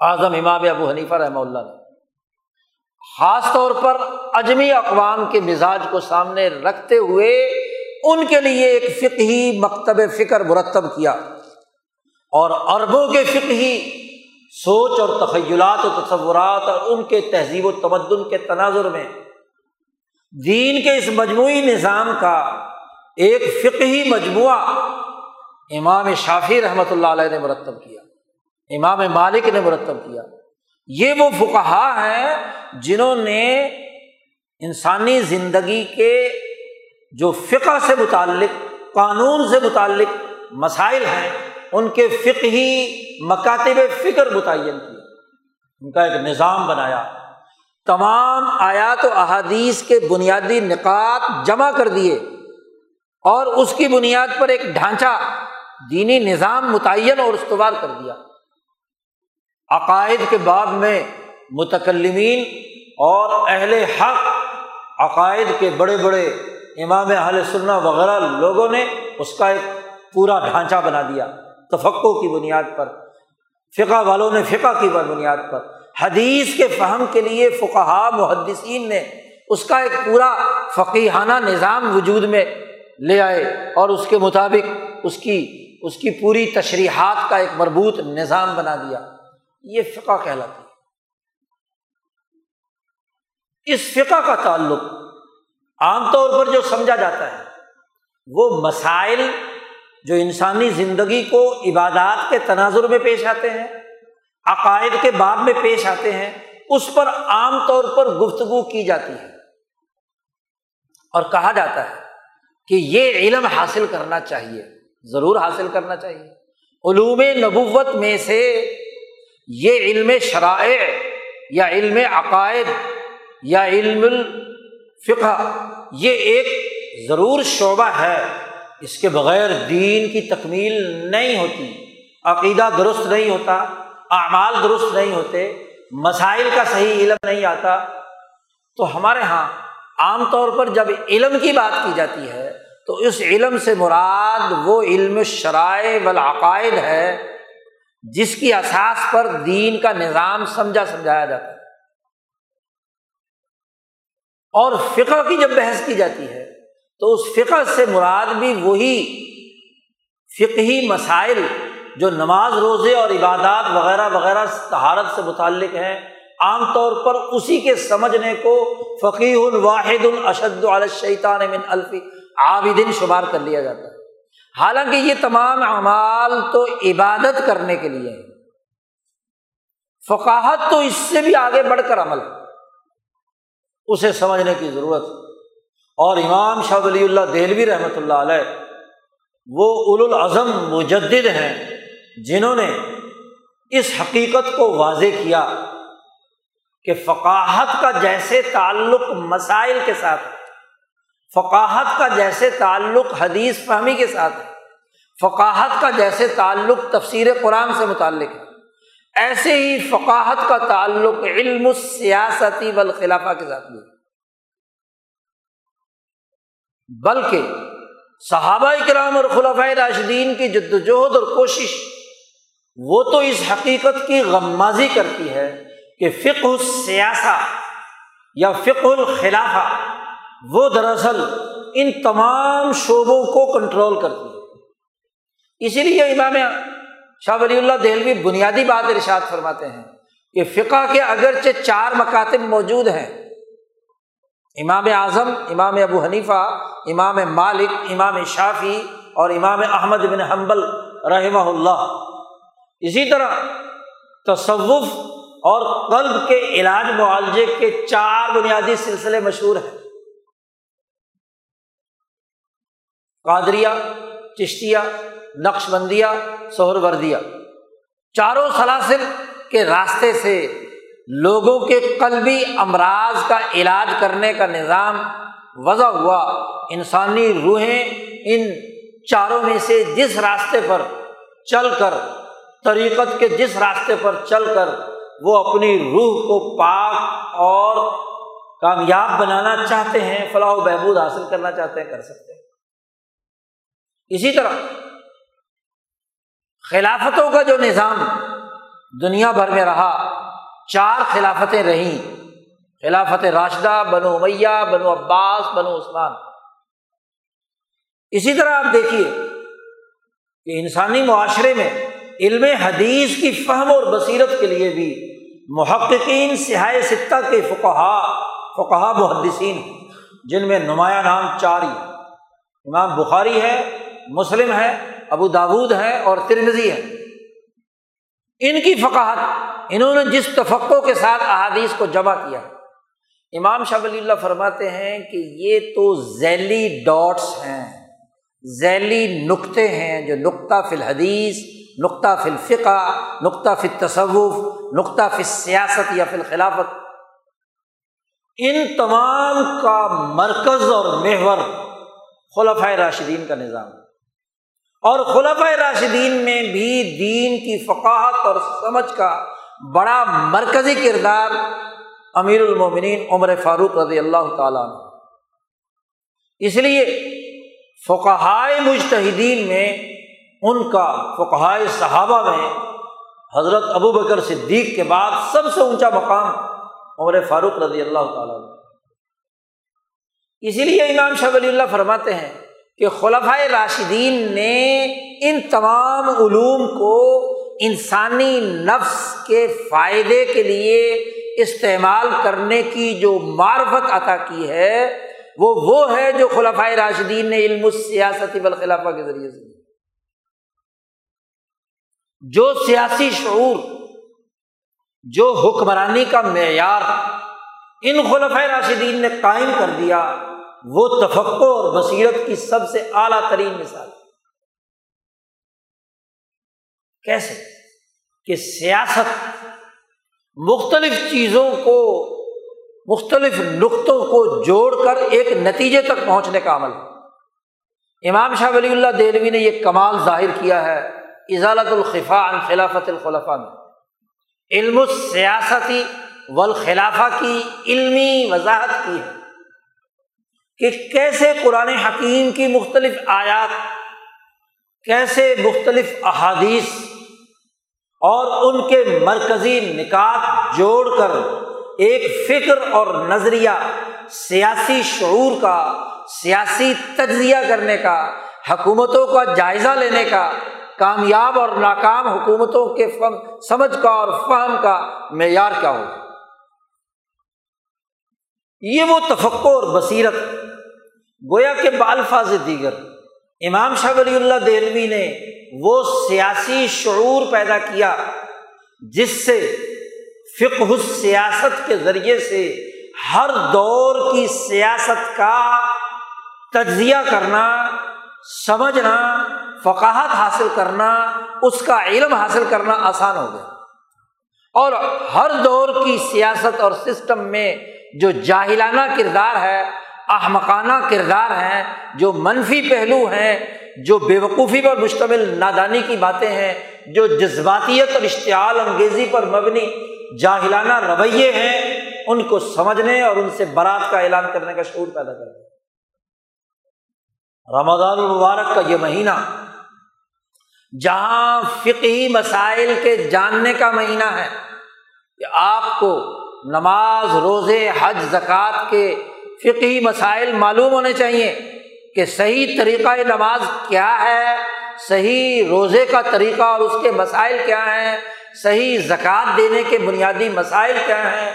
اعظم امام ابو حنیفہ رحمہ اللہ نے۔ خاص طور پر اجمی اقوام کے مزاج کو سامنے رکھتے ہوئے ان کے لیے ایک فقہی مکتب فکر مرتب کیا اور اربوں کے فقہی سوچ اور تخیلات و تصورات اور ان کے تہذیب و تمدن کے تناظر میں دین کے اس مجموعی نظام کا ایک فقہی مجموعہ امام شافی رحمۃ اللہ علیہ نے مرتب کیا، امام مالک نے مرتب کیا۔ یہ وہ فقہا ہیں جنہوں نے انسانی زندگی کے جو فقہ سے متعلق، قانون سے متعلق مسائل ہیں، ان کے فقہی مکاتب فکر متعین کیے۔ ان کا ایک نظام بنایا۔ تمام آیات و احادیث کے بنیادی نکات جمع کر دیے۔ اور اس کی بنیاد پر ایک ڈھانچہ، دینی نظام متعین اور استوار کر دیا۔ عقائد کے باب میں متکلمین اور اہل حق، عقائد کے بڑے بڑے امام اہل سننا وغیرہ لوگوں نے اس کا ایک پورا ڈھانچہ بنا دیا تفقوں کی بنیاد پر، فقہ والوں نے فقہ کی بنیاد پر۔ حدیث کے فہم کے لیے فقہ محدثین نے اس کا ایک پورا فقیحانہ نظام وجود میں لے آئے اور اس کے مطابق اس کی اس کی پوری تشریحات کا ایک مربوط نظام بنا دیا۔ یہ فقہ کہلاتی اس فقہ کا تعلق عام طور پر جو سمجھا جاتا ہے، وہ مسائل جو انسانی زندگی کو عبادات کے تناظر میں پیش آتے ہیں، عقائد کے باب میں پیش آتے ہیں، اس پر عام طور پر گفتگو کی جاتی ہے۔ اور کہا جاتا ہے کہ یہ علم حاصل کرنا چاہیے، ضرور حاصل کرنا چاہیے۔ علوم نبوت میں سے یہ علم شرائع یا علم عقائد یا علم فقہ یہ ایک ضرور شعبہ ہے۔ اس کے بغیر دین کی تکمیل نہیں ہوتی، عقیدہ درست نہیں ہوتا، اعمال درست نہیں ہوتے، مسائل کا صحیح علم نہیں آتا۔ تو ہمارے یہاں عام طور پر جب علم کی بات کی جاتی ہے، تو اس علم سے مراد وہ علم شرائع والعقائد ہے۔ جس کی اساس پر دین کا نظام سمجھا سمجھایا جاتا ہے۔ اور فقہ کی جب بحث کی جاتی ہے، تو اس فقہ سے مراد بھی وہی فقہی مسائل جو نماز، روزے اور عبادات وغیرہ وغیرہ تہارت سے متعلق ہیں، عام طور پر اسی کے سمجھنے کو فقی الواحد الشد الشیطان من الفی عابدن شمار کر لیا جاتا ہے۔ حالانکہ یہ تمام اعمال تو عبادت کرنے کے لیے ہے فقاہت تو اس سے بھی آگے بڑھ کر عمل اسے سمجھنے کی ضرورت اور امام شاہ ولی اللہ دہلوی رحمۃ اللہ علیہ وہ اول العظم مجدد ہیں جنہوں نے اس حقیقت کو واضح کیا کہ فقاہت کا جیسے تعلق مسائل کے ساتھ فقاہت کا جیسے تعلق حدیث فہمی کے ساتھ ہے، فقاہت کا جیسے تعلق تفسیر قرآن سے متعلق ہے۔ ایسے ہی فقاہت کا تعلق علم سیاستی والخلافہ کے ساتھ بھی بلکہ صحابہ کرام اور خلافۂ راشدین کی جد وجہد اور کوشش، وہ تو اس حقیقت کی غمازی کرتی ہے کہ فق السیاسہ یا فق الخلافہ وہ دراصل ان تمام شعبوں کو کنٹرول کرتی ہے۔ اسی لیے امام شاہ ولی اللہ دہلوی بنیادی بات ارشاد فرماتے ہیں کہ فقہ کے اگرچہ چار مکاتب موجود ہیں۔ امام اعظم، امام ابو حنیفہ، امام مالک، امام شافی اور امام احمد بن حنبل رحمہ اللہ۔ اسی طرح تصوف اور قلب کے علاج معالجے کے چار بنیادی سلسلے مشہور ہیں۔ قادریا چشتیا نقش بندیا سہر وردیا چاروں سلاسل کے راستے سے لوگوں کے قلبی امراض کا علاج کرنے کا نظام وضع ہوا۔ انسانی روحیں ان چاروں میں سے جس راستے پر چل کر، طریقت کے جس راستے پر چل کر، وہ اپنی روح کو پاک اور کامیاب بنانا چاہتے ہیں، فلاح و بہبود حاصل کرنا چاہتے ہیں، کر سکتے ہیں۔ اسی طرح خلافتوں کا جو نظام دنیا بھر میں رہا، چار خلافتیں رہیں۔ خلافت راشدہ، بنو امیہ، بنو عباس، بنو عثمان۔ اسی طرح آپ دیکھیے کہ انسانی معاشرے میں علم حدیث کی فہم اور بصیرت کے لیے بھی محققین سہائے ستہ کے فقہا فقہ محدثین جن میں نمایاں نام چار ہی امام بخاری ہے مسلم ہے، ابو داود ہے اور ترمزی ہے۔ ان کی فقاہت، انہوں نے جس تفقع کے ساتھ احادیث کو جمع کیا۔ امام شاہ ولی اللہ فرماتے ہیں کہ یہ تو ذیلی ڈاٹس ہیں، ذیلی نقطے ہیں جو نقطہ فی الحدیث نقطہ فی الفقہ نقطہ فی تصوف نقطہ فی سیاست یا فی الخلافت۔ ان تمام کا مرکز اور محور خلفۂ راشدین کا نظام۔ اور خلفۂ راشدین میں بھی دین کی فقاہت اور سمجھ کا بڑا مرکزی کردار امیر المومنین عمر فاروق رضی اللہ تعالیٰ نے اس لیے فقہائے مجتہدین میں ان کا فقہائے صحابہ میں حضرت ابو بکر صدیق کے بعد سب سے اونچا مقام عمر فاروق رضی اللہ تعالیٰ اسی لیے امام شاہ ولی اللہ فرماتے ہیں کہ خلفۂ راشدین نے ان تمام علوم کو انسانی نفس کے فائدے کے لیے استعمال کرنے کی جو معرفت عطا کی ہے، وہ وہ ہے جو خلفۂ راشدین نے علم سیاستی بالخلافہ کے ذریعے سے جو سیاسی شعور، جو حکمرانی کا معیار ان خلف راشدین نے قائم کر دیا وہ تفقع اور بصیرت کی سب سے اعلیٰ ترین مثال کیسے؟ کہ سیاست مختلف چیزوں کو، مختلف نقطوں کو جوڑ کر ایک نتیجے تک پہنچنے کا عمل ہے۔ امام شاہ ولی اللہ دہلوی نے یہ کمال ظاہر کیا ہے اضالت الخفا عن خلافت الخلفا میں۔ علم السیاستی والخلافہ کی علمی وضاحت کی ہے۔ کہ کیسے قرآن حکیم کی مختلف آیات، کیسے مختلف احادیث اور ان کے مرکزی نکات جوڑ کر ایک فکر اور نظریہ، سیاسی شعور کا، سیاسی تجزیہ کرنے کا، حکومتوں کا جائزہ لینے کا، کامیاب اور ناکام حکومتوں کے فم سمجھ کا اور فہم کا معیار کیا ہوگا؟ یہ وہ تفقع اور بصیرت گویا کے بالفاظ دیگر۔ امام شاہ ولی اللہ دہلوی نے وہ سیاسی شعور پیدا کیا جس سے فقہ سیاست کے ذریعے سے ہر دور کی سیاست کا تجزیہ کرنا، سمجھنا، فقاہت حاصل کرنا، اس کا علم حاصل کرنا آسان ہو گیا۔ اور ہر دور کی سیاست اور سسٹم میں جو جاہلانہ کردار ہے احمقانہ کردار ہیں، جو منفی پہلو ہیں، جو بے وقوفی پر مشتمل نادانی کی باتیں ہیں، جو جذباتیت اور اشتعال انگیزی پر مبنی جاہلانہ رویے ہیں، ان کو سمجھنے اور ان سے برات کا اعلان کرنے کا شعور پیدا کر رمضان المبارک کا یہ مہینہ، جہاں فقی مسائل کے جاننے کا مہینہ ہے، کہ آپ کو نماز، روزے، حج، زکوٰۃ کے فقی مسائل معلوم ہونے چاہیے کہ صحیح طریقۂ نماز کیا ہے، صحیح روزے کا طریقہ اور اس کے مسائل کیا ہیں، صحیح زکوٰۃ دینے کے بنیادی مسائل کیا ہیں،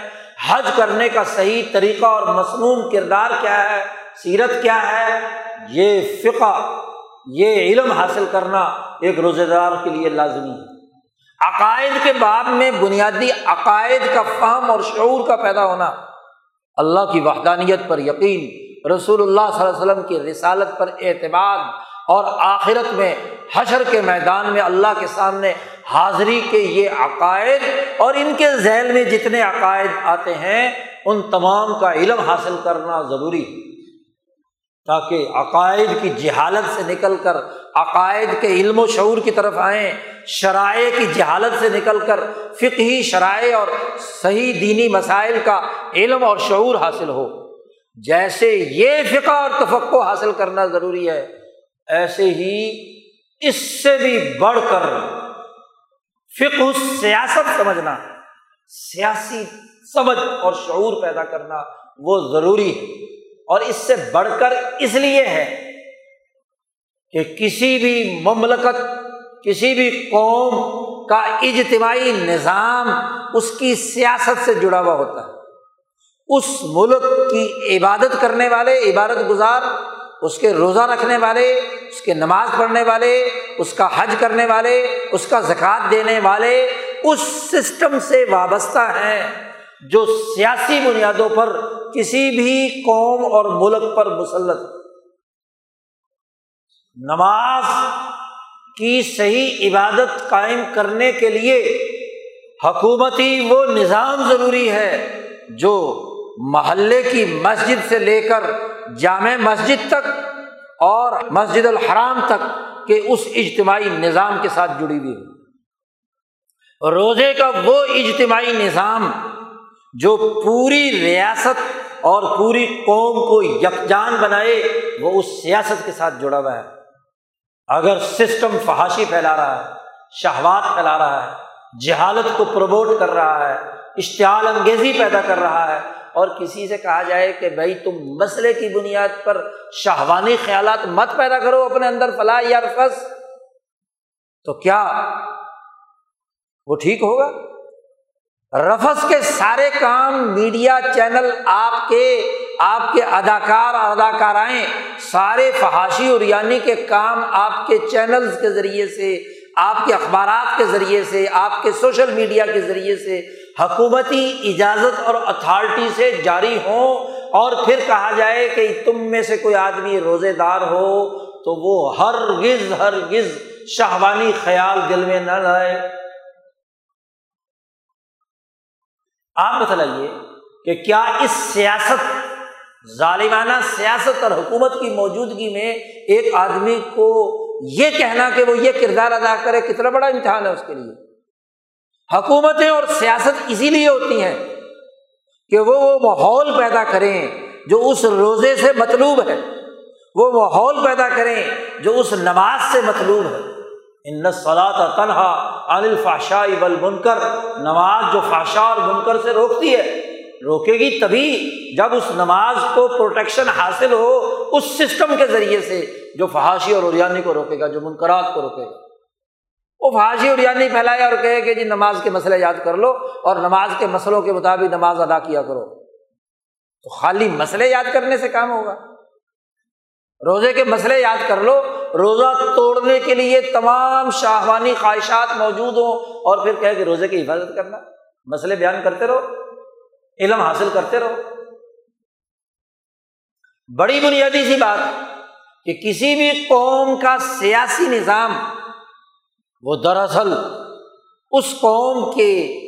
حج کرنے کا صحیح طریقہ اور مصنون کردار کیا ہے، سیرت کیا ہے، یہ فقہ، یہ علم حاصل کرنا ایک روزے دار کے لیے لازمی ہے۔ عقائد کے باب میں بنیادی عقائد کا فہم اور شعور کا پیدا ہونا اللہ کی وحدانیت پر یقین، رسول اللہ صلی اللہ علیہ وسلم کی رسالت پر اعتماد اور آخرت میں حشر کے میدان میں اللہ کے سامنے حاضری کے یہ عقائد اور ان کے ذہن میں جتنے عقائد آتے ہیں، ان تمام کا علم حاصل کرنا ضروری ہے۔ تاکہ عقائد کی جہالت سے نکل کر عقائد کے علم و شعور کی طرف آئیں، شرائع کی جہالت سے نکل کر فقہی شرائع اور صحیح دینی مسائل کا علم اور شعور حاصل ہو۔ جیسے یہ فقہ اور تفقع حاصل کرنا ضروری ہے، ایسے ہی اس سے بھی بڑھ کر فقہ سیاست سمجھنا، سیاسی سمجھ اور شعور پیدا کرنا وہ ضروری ہے۔ اور اس سے بڑھ کر اس لیے ہے کہ کسی بھی مملکت، کسی بھی قوم کا اجتماعی نظام اس کی سیاست سے جڑا ہوا ہوتا ہے۔ اس ملک کی عبادت کرنے والے، عبادت گزار، اس کے روزہ رکھنے والے، اس کے نماز پڑھنے والے، اس کا حج کرنے والے، اس کا زکوٰۃ دینے والے اس سسٹم سے وابستہ ہیں۔ جو سیاسی بنیادوں پر کسی بھی قوم اور ملک پر مسلط نماز کی صحیح عبادت قائم کرنے کے لیے حکومتی وہ نظام ضروری ہے جو محلے کی مسجد سے لے کر جامع مسجد تک اور مسجد الحرام تک کے اس اجتماعی نظام کے ساتھ جڑی ہوئی ہے۔ روزے کا وہ اجتماعی نظام جو پوری ریاست اور پوری قوم کو یکجان بنائے، وہ اس سیاست کے ساتھ جڑا ہوا ہے۔ اگر سسٹم فحاشی پھیلا رہا ہے، شہوات پھیلا رہا ہے، جہالت کو پروموٹ کر رہا ہے، اشتعال انگیزی پیدا کر رہا ہے، اور کسی سے کہا جائے کہ بھائی تم مسئلے کی بنیاد پر شاہوانی خیالات مت پیدا کرو اپنے اندر فلاح یا رفس تو کیا وہ ٹھیک ہوگا؟ رفس کے سارے کام، میڈیا، چینل، آپ کے آپ کے اداکار اور اداکارائیں، سارے فحاشی اور یعنی کے کام آپ کے چینلز کے ذریعے سے، آپ کے اخبارات کے ذریعے سے، آپ کے سوشل میڈیا کے ذریعے سے حکومتی اجازت اور اتھارٹی سے جاری ہوں اور پھر کہا جائے کہ تم میں سے کوئی آدمی روزے دار ہو تو وہ ہر گز ہر گز شاہوانی خیال دل میں نہ لائے۔ آپ بتلائیے کہ کیا اس سیاست ظالمانہ سیاست اور حکومت کی موجودگی میں ایک آدمی کو یہ کہنا کہ وہ یہ کردار ادا کرے کتنا بڑا امتحان ہے اس کے لیے؟ حکومتیں اور سیاست اسی لیے ہوتی ہیں کہ وہ وہ ماحول پیدا کریں جو اس روزے سے مطلوب ہے، وہ ماحول پیدا کریں جو اس نماز سے مطلوب ہے۔ ان صلاح تنہا الفاشا بل بنکر نماز جو فاشا اور بنکر سے روکتی ہے، روکے گی تبھی جب اس نماز کو پروٹیکشن حاصل ہو اس سسٹم کے ذریعے سے جو فحاشی اور اریانی کو روکے گا، جو منقرات کو روکے گا۔ وہ فحاشی اریانی پھیلائے اور کہے کہ جی نماز کے مسئلے یاد کر لو اور نماز کے مسئلوں کے مطابق نماز ادا کیا کرو۔ تو خالی مسئلے یاد کرنے سے کام ہوگا۔ روزے کے مسئلے یاد کر لو روزہ توڑنے کے لیے تمام شاہوانی خواہشات موجود ہوں اور پھر کہ روزے کی حفاظت کرنا۔ مسئلے بیان کرتے رہو، علم حاصل کرتے رہو۔ بڑی بنیادی سی بات کہ کسی بھی قوم کا سیاسی نظام، وہ دراصل اس قوم کے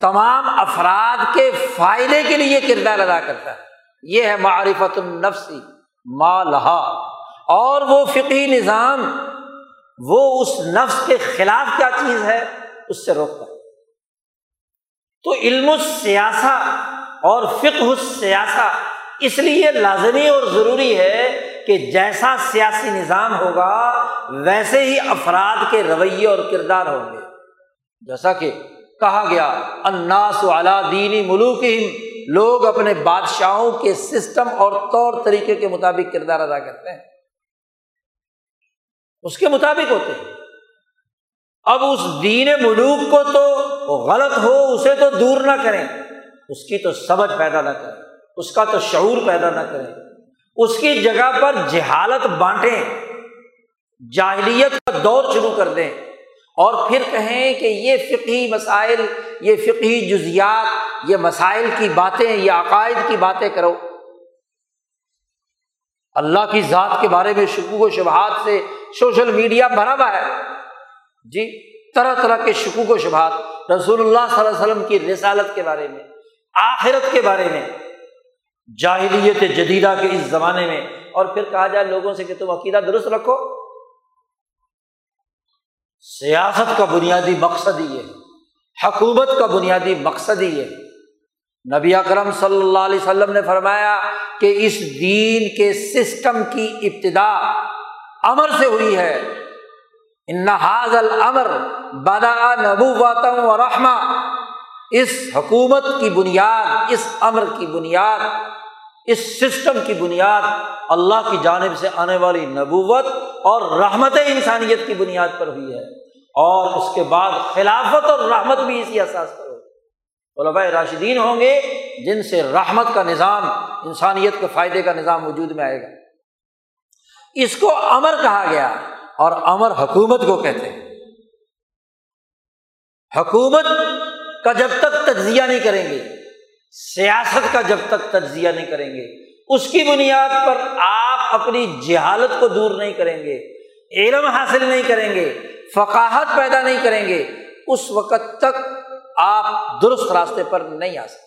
تمام افراد کے فائدے کے لیے کردار ادا کرتا ہے۔ یہ ہے معرفت النفسی مالحا اور وہ فقی نظام، وہ اس نفس کے خلاف کیا چیز ہے، اس سے روکتا ہے۔ تو علم السیاسہ اور فقہ السیاسہ اس لیے لازمی اور ضروری ہے کہ جیسا سیاسی نظام ہوگا، ویسے ہی افراد کے رویے اور کردار ہوں گے۔ جیسا کہ کہا گیا اناس والا دینی ملوک لوگ اپنے بادشاہوں کے سسٹم اور طور طریقے کے مطابق کردار ادا کرتے ہیں۔ اس کے مطابق ہوتے ہیں۔ اب اس دین ملوک کو تو غلط ہو، اسے تو دور نہ کریں۔ اس کی تو سبج پیدا نہ کریں۔ اس کا تو شعور پیدا نہ کریں۔ اس کی جگہ پر جہالت بانٹیں۔ جاہلیت کا دور شروع کر دیں۔ اور پھر کہیں کہ یہ فقی مسائل، یہ فقی جزیات، یہ مسائل کی باتیں، یہ عقائد کی باتیں کرو۔ اللہ کی ذات کے بارے میں شکوک و شبہات سے سوشل میڈیا بھرا ہوا ہے۔ جی طرح طرح کے شکوک و شبہات رسول اللہ صلی اللہ علیہ وسلم کی رسالت کے بارے میں، آخرت کے بارے میں، جاہلیت جدیدہ کے اس زمانے میں۔ اور پھر کہا جائے لوگوں سے کہ تم عقیدہ درست رکھو۔ سیاست کا بنیادی مقصد ہی ہے۔ حکومت کا بنیادی مقصد ہی ہے۔ نبی اکرم صلی اللہ علیہ وسلم نے فرمایا کہ اس دین کے سسٹم کی ابتدا امر سے ہوئی ہے۔ انحاظ الامر بدا نبوتم و رحمہ۔ اس حکومت کی بنیاد، اس امر کی بنیاد، اس سسٹم کی بنیاد اللہ کی جانب سے آنے والی نبوت اور رحمت انسانیت کی بنیاد پر ہوئی ہے۔ اور اس کے بعد خلافت اور رحمت بھی اسی احساس پر۔ علماء راشدین ہوں گے جن سے رحمت کا نظام، انسانیت کے فائدے کا نظام وجود میں آئے گا۔ اس کو امر کہا گیا اور امر حکومت کو کہتے ہیں۔ حکومت کا جب تک تجزیہ نہیں کریں گے، سیاست کا جب تک تجزیہ نہیں کریں گے، اس کی بنیاد پر آپ اپنی جہالت کو دور نہیں کریں گے، علم حاصل نہیں کریں گے، فقاہت پیدا نہیں کریں گے، اس وقت تک آپ درست راستے پر نہیں آ سکتے۔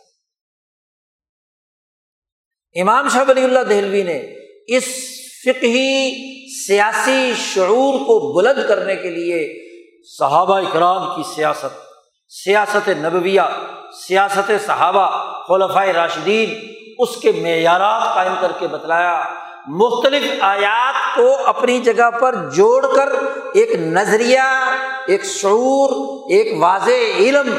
امام شاہ ولی اللہ دہلوی نے اس فقہی سیاسی شعور کو بلند کرنے کے لیے صحابہ اکرام کی سیاست سیاست نبویہ، سیاست صحابہ خلفۂ راشدین، اس کے معیارات قائم کر کے بتلایا۔ مختلف آیات کو اپنی جگہ پر جوڑ کر ایک نظریہ، ایک شعور، ایک واضح علم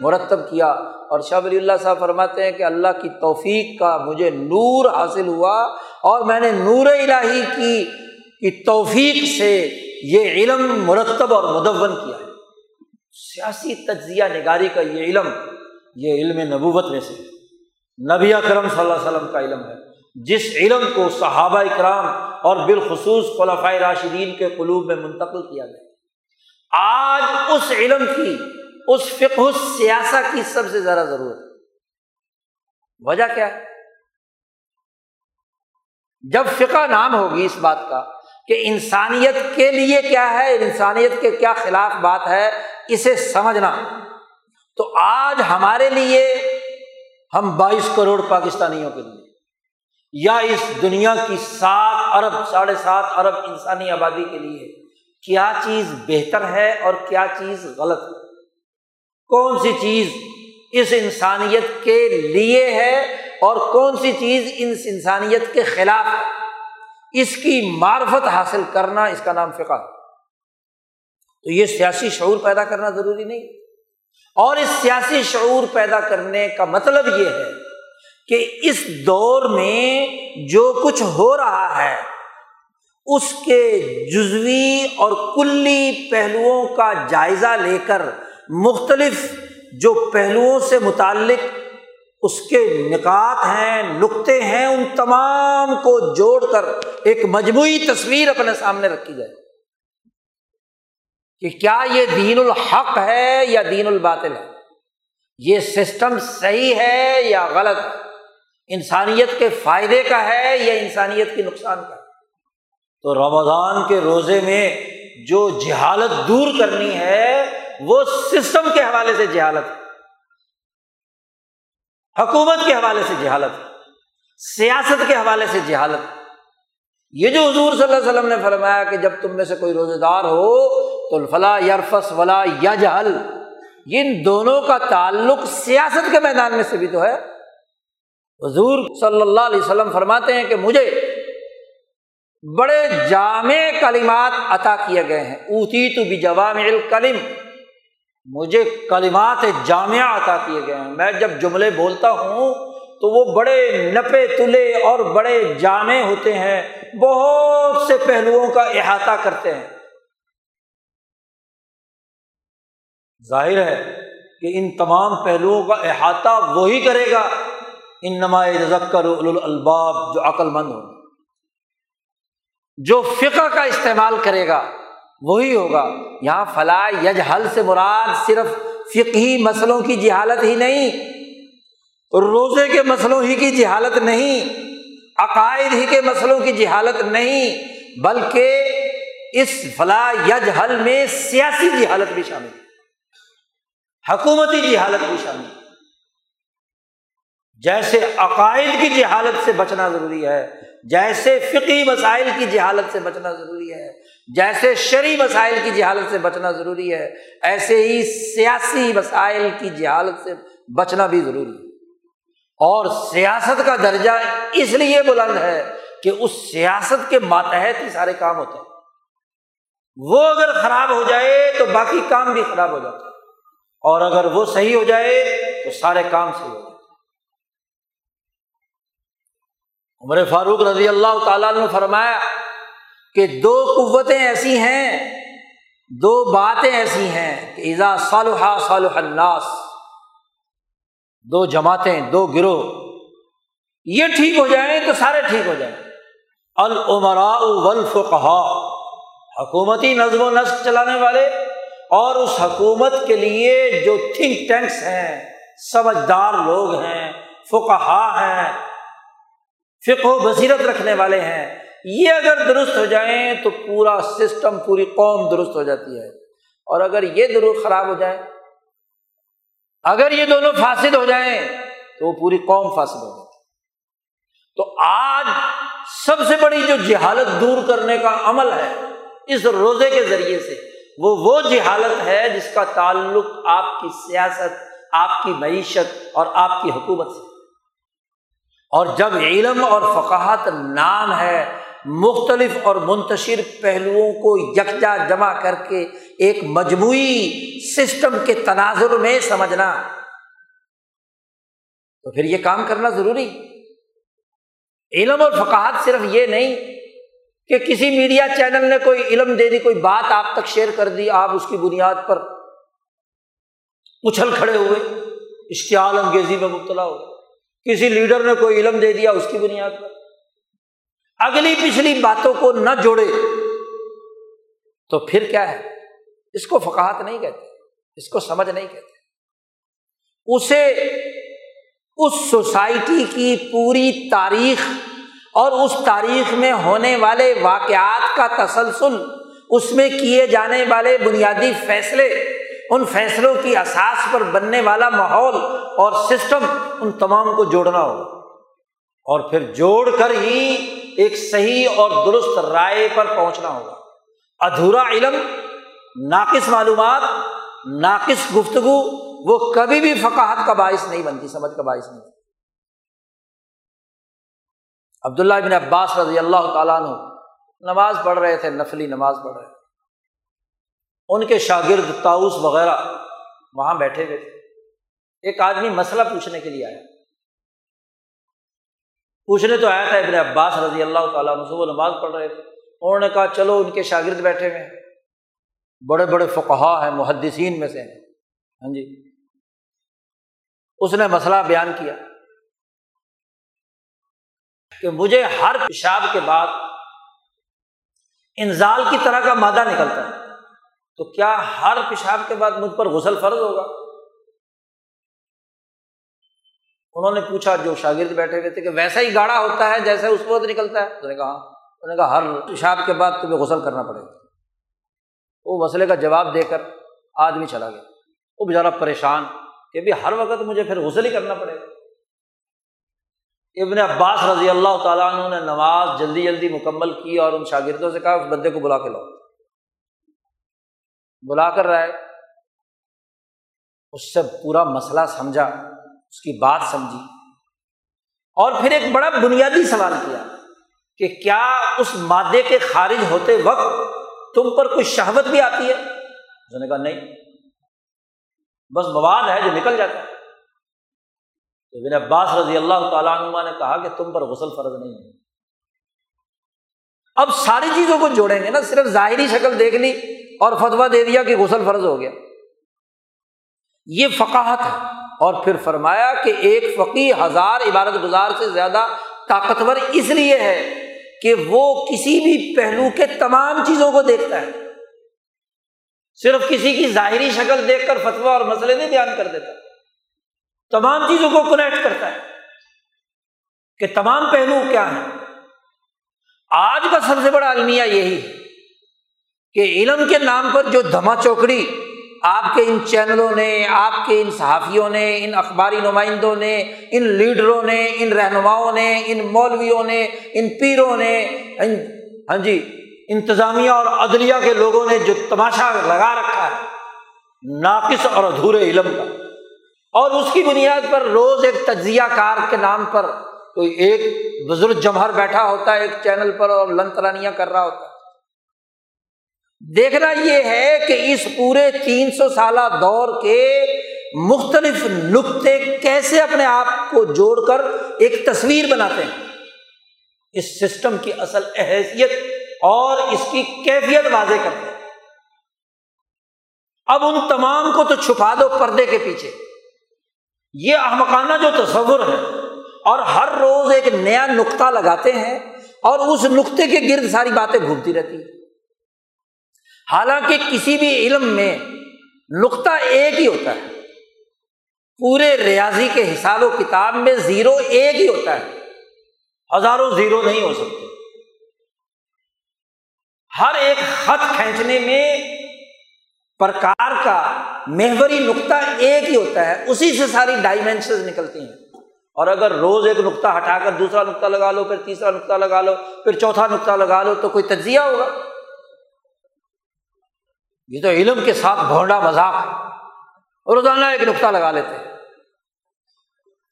مرتب کیا۔ اور شاہ ولی اللہ صاحب فرماتے ہیں کہ اللہ کی توفیق کا مجھے نور حاصل ہوا اور میں نے نور الہی کی توفیق سے یہ علم مرتب اور مدون کیا ہے۔ سیاسی تجزیہ نگاری کا یہ علم یہ علم نبوت میں سے نبی اکرم صلی اللہ علیہ وسلم کا علم ہے۔ جس علم کو صحابہ اکرام اور بالخصوص خلفۂ راشدین کے قلوب میں منتقل کیا گیا۔ آج اس علم کی، اس فقہ سیاسہ کی سب سے زیادہ ضرورت ہے۔ وجہ کیا ہے؟ جب فقہ نام ہوگی اس بات کا کہ انسانیت کے لیے کیا ہے، انسانیت کے کیا خلاف بات ہے، اسے سمجھنا، تو آج ہمارے لیے ہم بائیس کروڑ پاکستانیوں کے لیے۔ یا اس دنیا کی سات ارب ساڑھے سات ارب انسانی آبادی کے لیے کیا چیز بہتر ہے اور کیا چیز غلط ہے؟ کون سی چیز اس انسانیت کے لیے ہے اور کون سی چیز اس انسانیت کے خلاف ہے؟ اس کی معرفت حاصل کرنا اس کا نام فقہ تو یہ سیاسی شعور پیدا کرنا ضروری نہیں۔ اور اس سیاسی شعور پیدا کرنے کا مطلب یہ ہے کہ اس دور میں جو کچھ ہو رہا ہے، اس کے جزوی اور کلی پہلوؤں کا جائزہ لے کر مختلف جو پہلوؤں سے متعلق اس کے نکات ہیں، نقطے ہیں، ان تمام کو جوڑ کر ایک مجموعی تصویر اپنے سامنے رکھی جائے۔ کہ کیا یہ دین الحق ہے یا دین الباطل ہے؟ یہ سسٹم صحیح ہے یا غلط ہے؟ انسانیت کے فائدے کا ہے یا انسانیت کے نقصان کا ہے؟ تو رمضان کے روزے میں جو جہالت دور کرنی ہے، وہ سسٹم کے حوالے سے جہالت حکومت کے حوالے سے جہالت سیاست کے حوالے سے جہالت یہ جو حضور صلی اللہ علیہ وسلم نے فرمایا کہ جب تم میں سے کوئی روزے دار ہو، تو فلاں یرفس ولا یا جہل ان دونوں کا تعلق سیاست کے میدان میں سے بھی تو ہے۔ حضور صلی اللہ علیہ وسلم فرماتے ہیں کہ مجھے بڑے جامع کلمات عطا کیے گئے ہیں۔ اوتی تو بھی جوام الکلم۔ مجھے کلمات جامعہ عطا کیے گئے ہیں۔ میں جب جملے بولتا ہوں تو وہ بڑے نپے تلے اور بڑے جامع ہوتے ہیں۔ بہت سے پہلوؤں کا احاطہ کرتے ہیں۔ ظاہر ہے کہ ان تمام پہلوؤں کا احاطہ وہی کرے گا۔ ان نمائے ذکر الباب جو عقل مند ہو جو فقہ کا استعمال کرے گا، وہی ہوگا۔ یہاں فلاح یج حل سے مراد صرف فقہی مسلوں کی جہالت ہی نہیں، روزے کے مسلوں ہی کی جہالت نہیں، عقائد ہی کے مسلوں کی جہالت نہیں، بلکہ اس فلاح یج حل میں سیاسی جہالت بھی شامل حکومتی جہالت بھی شامل جیسے عقائد کی جہالت سے بچنا ضروری ہے، جیسے فقی مسائل کی جہالت سے بچنا ضروری ہے، جیسے شرعی مسائل کی جہالت سے بچنا ضروری ہے، ایسے ہی سیاسی مسائل کی جہالت سے بچنا بھی ضروری ہے۔ اور سیاست کا درجہ اس لیے بلند ہے کہ اس سیاست کے ماتحت ہی سارے کام ہوتے ہیں۔ وہ اگر خراب ہو جائے تو باقی کام بھی خراب ہو جاتے ہیں۔ اور اگر وہ صحیح ہو جائے تو سارے کام صحیح ہو جاتے عمر فاروق رضی اللہ تعالیٰ نے فرمایا کہ دو قوتیں ایسی ہیں، دو باتیں ایسی ہیں کہ ایزا صالحہ صالح الناس، دو جماعتیں، دو گروہ، یہ ٹھیک ہو جائیں تو سارے ٹھیک ہو جائیں۔ المرا ولفقہ حکومتی نظم و نسق چلانے والے اور اس حکومت کے لیے جو تھنک ٹینکس ہیں، سمجھدار لوگ ہیں فقہا ہیں فقہ و بصیرت رکھنے والے ہیں۔ یہ اگر درست ہو جائیں تو پورا سسٹم، پوری قوم درست ہو جاتی ہے۔ اور اگر یہ درست خراب ہو جائے، اگر یہ دونوں فاسد ہو جائیں تو وہ پوری قوم فاسد ہو جاتی تو آج سب سے بڑی جو جہالت دور کرنے کا عمل ہے، اس روزے کے ذریعے سے، وہ وہ جہالت ہے جس کا تعلق آپ کی سیاست، آپ کی معیشت اور آپ کی حکومت سے اور جب علم اور فقاہت نام ہے، مختلف اور منتشر پہلوؤں کو یکجا جمع کر کے ایک مجموعی سسٹم کے تناظر میں سمجھنا، تو پھر یہ کام کرنا ضروری۔ علم اور فقاہت صرف یہ نہیں کہ کسی میڈیا چینل نے کوئی علم دے دی، کوئی بات آپ تک شیئر کر دی، آپ اس کی بنیاد پر اچھل کھڑے ہوئے اشتعال انگیزی میں مبتلا ہو کسی لیڈر نے کوئی علم دے دیا، اس کی بنیاد پر۔ اگلی پچھلی باتوں کو نہ جوڑے تو پھر کیا ہے؟ اس کو فقاہت نہیں کہتے، اس کو سمجھ نہیں کہتے۔ اسے، اس سوسائٹی کی پوری تاریخ اور اس تاریخ میں ہونے والے واقعات کا تسلسل، اس میں کیے جانے والے بنیادی فیصلے ان فیصلوں کی اساس پر بننے والا ماحول اور سسٹم ان تمام کو جوڑنا ہوگا اور پھر جوڑ کر ہی ایک صحیح اور درست رائے پر پہنچنا ہوگا۔ ادھورا علم، ناقص معلومات، ناقص گفتگو، وہ کبھی بھی فقاہت کا باعث نہیں بنتی، سمجھ کا باعث نہیں۔ عبداللہ بن عباس رضی اللہ تعالیٰ نماز پڑھ رہے تھے، نفلی نماز پڑھ رہے تھے۔ ان کے شاگرد تاؤس وغیرہ وہاں بیٹھے ہوئے تھے۔ ایک آدمی مسئلہ پوچھنے کے لیے آیا۔ پوچھنے تو آیا تھا ابن عباس رضی اللہ تعالیٰ وہ نماز پڑھ رہے تھے۔ انہوں نے کہا، چلو ان کے شاگرد بیٹھے ہوئے ہیں۔ بڑے بڑے فقہا ہیں، محدثین میں سے ہاں جی۔ اس نے مسئلہ بیان کیا کہ مجھے ہر پیشاب کے بعد انزال کی طرح کا مادہ نکلتا ہے۔ تو کیا ہر پیشاب کے بعد مجھ پر غسل فرض ہوگا؟ انہوں نے پوچھا، جو شاگرد بیٹھے ہوئے تھے کہ ویسا ہی گاڑا ہوتا ہے جیسے اس وقت نکلتا ہے؟ انہوں نے کہا ہاں۔ انہوں نے کہا، ہر پیشاب کے بعد تمہیں غسل کرنا پڑے گا۔ وہ مسئلے کا جواب دے کر آدمی چلا گیا۔ وہ بیچارہ پریشان کہ بھی ہر وقت مجھے پھر غسل ہی کرنا پڑے گا۔ ابن عباس رضی اللہ تعالیٰ عنہ نے نماز جلدی جلدی مکمل کی اور ان شاگردوں سے کہا، اس بندے کو بلا کے لاؤ۔ بلا کر رہے اس سے پورا مسئلہ سمجھا، اس کی بات سمجھی۔ اور پھر ایک بڑا بنیادی سوال کیا کہ کیا اس مادے کے خارج ہوتے وقت تم پر کوئی شہوت بھی آتی ہے؟ اس نے کہا، نہیں۔ بس مواد ہے جو نکل جاتا ہے۔ ابن عباس رضی اللہ تعالیٰ عنہ نے کہا کہ تم پر غسل فرض نہیں ہے۔ اب ساری چیزوں کو جوڑیں گے نا، صرف ظاہری شکل دیکھ لی اور فتوا دے دیا کہ غسل فرض ہو گیا۔ یہ فقاہت ہے۔ اور پھر فرمایا کہ ایک فقی ہزار عبادت گزار سے زیادہ طاقتور اس لیے ہے کہ وہ کسی بھی پہلو کے تمام چیزوں کو دیکھتا ہے۔ صرف کسی کی ظاہری شکل دیکھ کر فتوا اور مسئلے نہیں بیان کر دیتا۔ تمام چیزوں کو کنیکٹ کرتا ہے۔ کہ تمام پہلو کیا ہیں۔ آج کا سب سے بڑا المیہ یہی ہے۔ کہ علم کے نام پر جو دھما چوکڑی آپ کے ان چینلوں نے، آپ کے ان صحافیوں نے، ان اخباری نمائندوں نے، ان لیڈروں نے، ان رہنماؤں نے، ان مولویوں نے، ان پیروں نے ان ہاں جی انتظامیہ اور عدلیہ کے لوگوں نے جو تماشا لگا رکھا ہے، ناقص اور ادھورے علم کا۔ اور اس کی بنیاد پر روز ایک تجزیہ کار کے نام پر کوئی ایک بزرگ جمہر بیٹھا ہوتا ہے ایک چینل پر اور لن ترانیاں کر رہا ہوتا ہے۔ دیکھنا یہ ہے کہ اس پورے تین سو سالہ دور کے مختلف نقطے کیسے اپنے آپ کو جوڑ کر ایک تصویر بناتے ہیں۔ اس سسٹم کی اصل اہیثیت اور اس کی کیفیت واضح کرتے ہیں۔ اب ان تمام کو تو چھپا دو پردے کے پیچھے۔ یہ احمقانہ جو تصور ہے اور ہر روز ایک نیا نقطہ لگاتے ہیں اور اس نقطے کے گرد ساری باتیں گھومتی رہتی ہیں۔ حالانکہ کسی بھی علم میں نقطہ ایک ہی ہوتا ہے۔ پورے ریاضی کے حساب و کتاب میں زیرو ایک ہی ہوتا ہے۔ ہزاروں زیرو نہیں ہو سکتے۔ ہر ایک خط کھینچنے میں پرکار کا محوری نقطہ ایک ہی ہوتا ہے، اسی سے ساری ڈائمینشن نکلتی ہیں۔ اور اگر روز ایک نقطہ ہٹا کر دوسرا نقطہ لگا لو، پھر تیسرا نقطہ لگا لو، پھر چوتھا نقطہ لگا لو، تو کوئی تجزیہ ہوگا۔ یہ تو علم کے ساتھ بھونڈا مذاق روزانہ ایک نقطہ لگا لیتے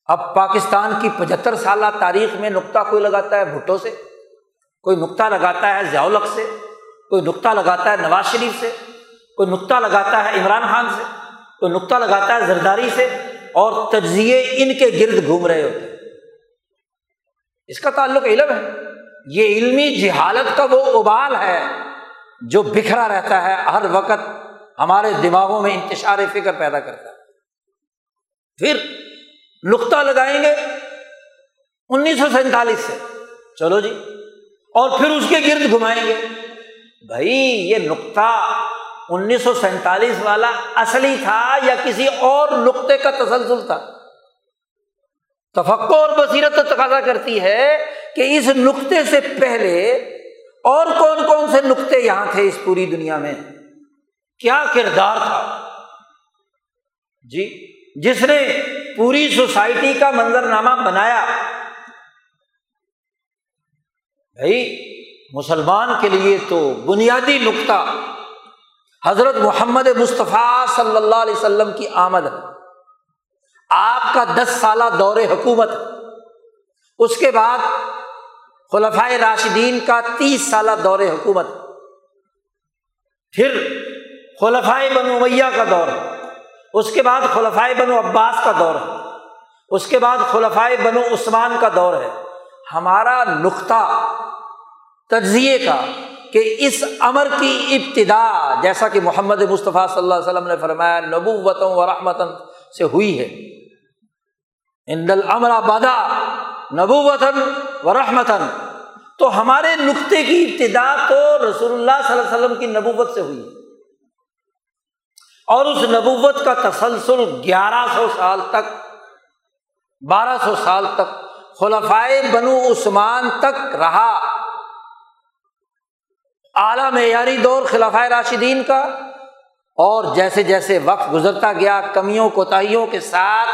اب پاکستان کی پچہتر سالہ تاریخ میں نقطہ کوئی لگاتا ہے بھٹو سے؟ کوئی نقطہ لگاتا ہے ضیاء سے؟ کوئی نقطہ لگاتا ہے نواز شریف سے؟ کوئی نقطہ لگاتا ہے عمران خان سے؟ کوئی نقطہ لگاتا ہے زرداری سے؟ اور تجزیے ان کے گرد گھوم رہے ہوتے اس کا تعلق علم ہے۔ یہ علمی جہالت کا وہ ابال ہے۔ جو بکھرا رہتا ہے، ہر وقت ہمارے دماغوں میں انتشار فکر پیدا کرتا ہے۔ پھر نقطہ لگائیں گے انیس سو سینتالیس سے۔ چلو جی۔ اور پھر اس کے گرد گھمائیں گے۔ بھائی، یہ نقطہ انیس سو سینتالیس والا اصلی تھا یا کسی اور نقطے کا تسلسل تھا؟ تفقع اور بصیرت تو تقاضا کرتی ہے کہ اس نقطے سے پہلے اور کون کون سے نقطے یہاں تھے اس پوری دنیا میں؟ کیا کردار تھا؟ جی جس نے پوری سوسائٹی کا منظر نامہ بنایا۔ بھائی، مسلمان کے لیے تو بنیادی نقطہ حضرت محمد مصطفیٰ صلی اللہ علیہ وسلم کی آمد۔ ہے آپ کا دس سالہ دور حکومت۔ اس کے بعد خلفۂ راشدین کا تیس سالہ دور حکومت۔ پھر خلفائے بنو میاں کا دور۔ ہے اس کے بعد خلفائے بنو عباس کا دور۔ ہے اس کے بعد خلفائے بنو عثمان کا دور ہے۔ ہمارا نقطہ تجزیے کا کہ اس امر کی ابتدا، جیسا کہ محمد مصطفیٰ صلی اللہ علیہ وسلم نے فرمایا نبوتوں و رحمتن سے ہوئی ہے۔ الامر بدا نبوتن و رحمتن تو ہمارے نقطے کی ابتدا تو رسول اللہ صلی اللہ علیہ وسلم کی نبوت سے ہوئی۔ اور اس نبوت کا تسلسل گیارہ سو سال تک، بارہ سو سال تک خلفائے بنو عثمان تک رہا۔ اعلیٰ معیاری دور خلافۂ راشدین کا۔ اور جیسے جیسے وقت گزرتا گیا، کمیوں، کوتاہیوں کے ساتھ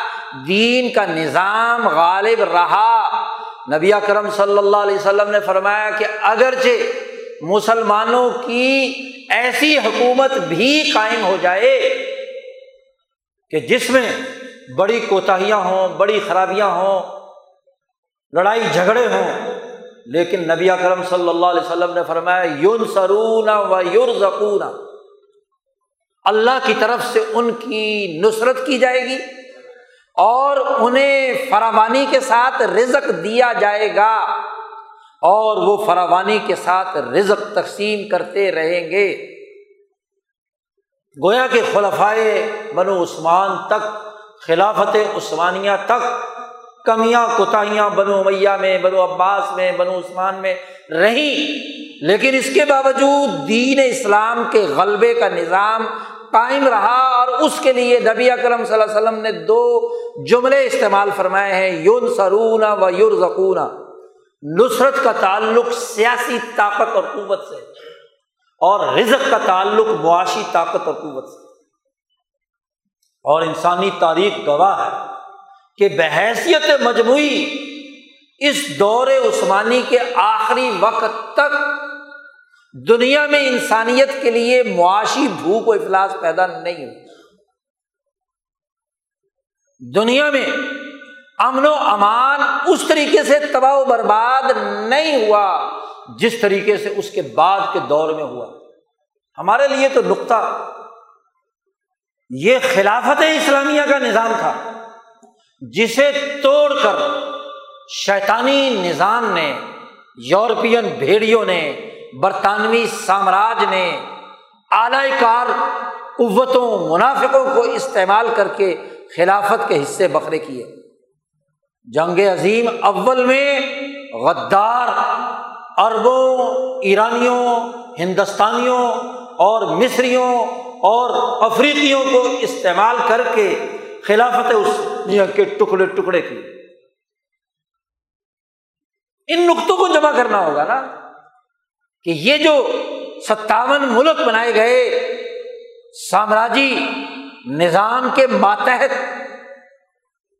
دین کا نظام غالب رہا۔ نبی کرم صلی اللہ علیہ وسلم نے فرمایا کہ اگرچہ مسلمانوں کی ایسی حکومت بھی قائم ہو جائے کہ جس میں بڑی کوتاہیاں ہوں، بڑی خرابیاں ہوں، لڑائی جھگڑے ہوں، لیکن نبی کرم صلی اللہ علیہ وسلم نے فرمایا یون سرون و یور زکون اللہ کی طرف سے ان کی نصرت کی جائے گی۔ اور انہیں فراوانی کے ساتھ رزق دیا جائے گا اور وہ فراوانی کے ساتھ رزق تقسیم کرتے رہیں گے۔ گویا کے خلفائے بنو عثمان تک، خلافت عثمانیہ تک، کمیاں کوتاہیاں بنو میاں میں، بنو عباس میں، بنو عثمان میں رہیں۔ لیکن اس کے باوجود دین اسلام کے غلبے کا نظام قائم رہا اور اس کے لیے نبی اکرم صلی اللہ علیہ وسلم نے دو جملے استعمال فرمائے ہیں یون سرون و یور زکون نصرت کا تعلق سیاسی طاقت اور قوت سے اور رزق کا تعلق معاشی طاقت اور قوت سے۔ اور انسانی تاریخ گواہ ہے کہ بحیثیت مجموعی اس دور عثمانی کے آخری وقت دنیا میں انسانیت کے لیے معاشی بھوک و افلاس پیدا نہیں ہوئی دنیا میں امن و امان اس طریقے سے تباہ و برباد نہیں ہوا جس طریقے سے اس کے بعد کے دور میں ہوا۔ ہمارے لیے تو نقطہ۔ یہ خلافت اسلامیہ کا نظام تھا جسے توڑ کر شیطانی نظام نے، یورپین بھیڑیوں نے برطانوی سامراج نے اعلی کار قوتوں، منافقوں کو استعمال کر کے خلافت کے حصے بکرے کیے۔ جنگ عظیم اول میں غدار اربوں ایرانیوں، ہندوستانیوں اور مصریوں اور افریقیوں کو استعمال کر کے خلافت اس کے ٹکڑے ٹکڑے کی ان نقطوں کو جمع کرنا ہوگا نا۔ کہ یہ جو ستاون ملک بنائے گئے سامراجی نظام کے ماتحت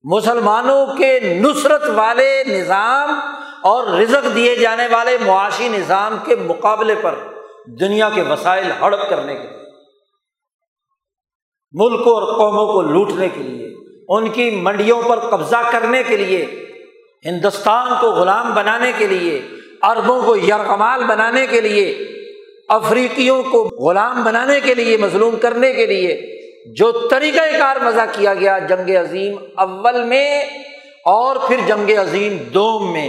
مسلمانوں کے نصرت والے نظام اور رزق دیے جانے والے معاشی نظام کے مقابلے پر دنیا کے وسائل ہڑپ کرنے کے لیے، ملکوں اور قوموں کو لوٹنے کے لیے، ان کی منڈیوں پر قبضہ کرنے کے لیے، ہندوستان کو غلام بنانے کے لیے اربوں کو یرغمال بنانے کے لیے، افریقیوں کو غلام بنانے کے لیے، مظلوم کرنے کے لیے جو طریقۂ کار مزہ کیا گیا جنگ عظیم اول میں اور پھر جنگ عظیم دوم میں۔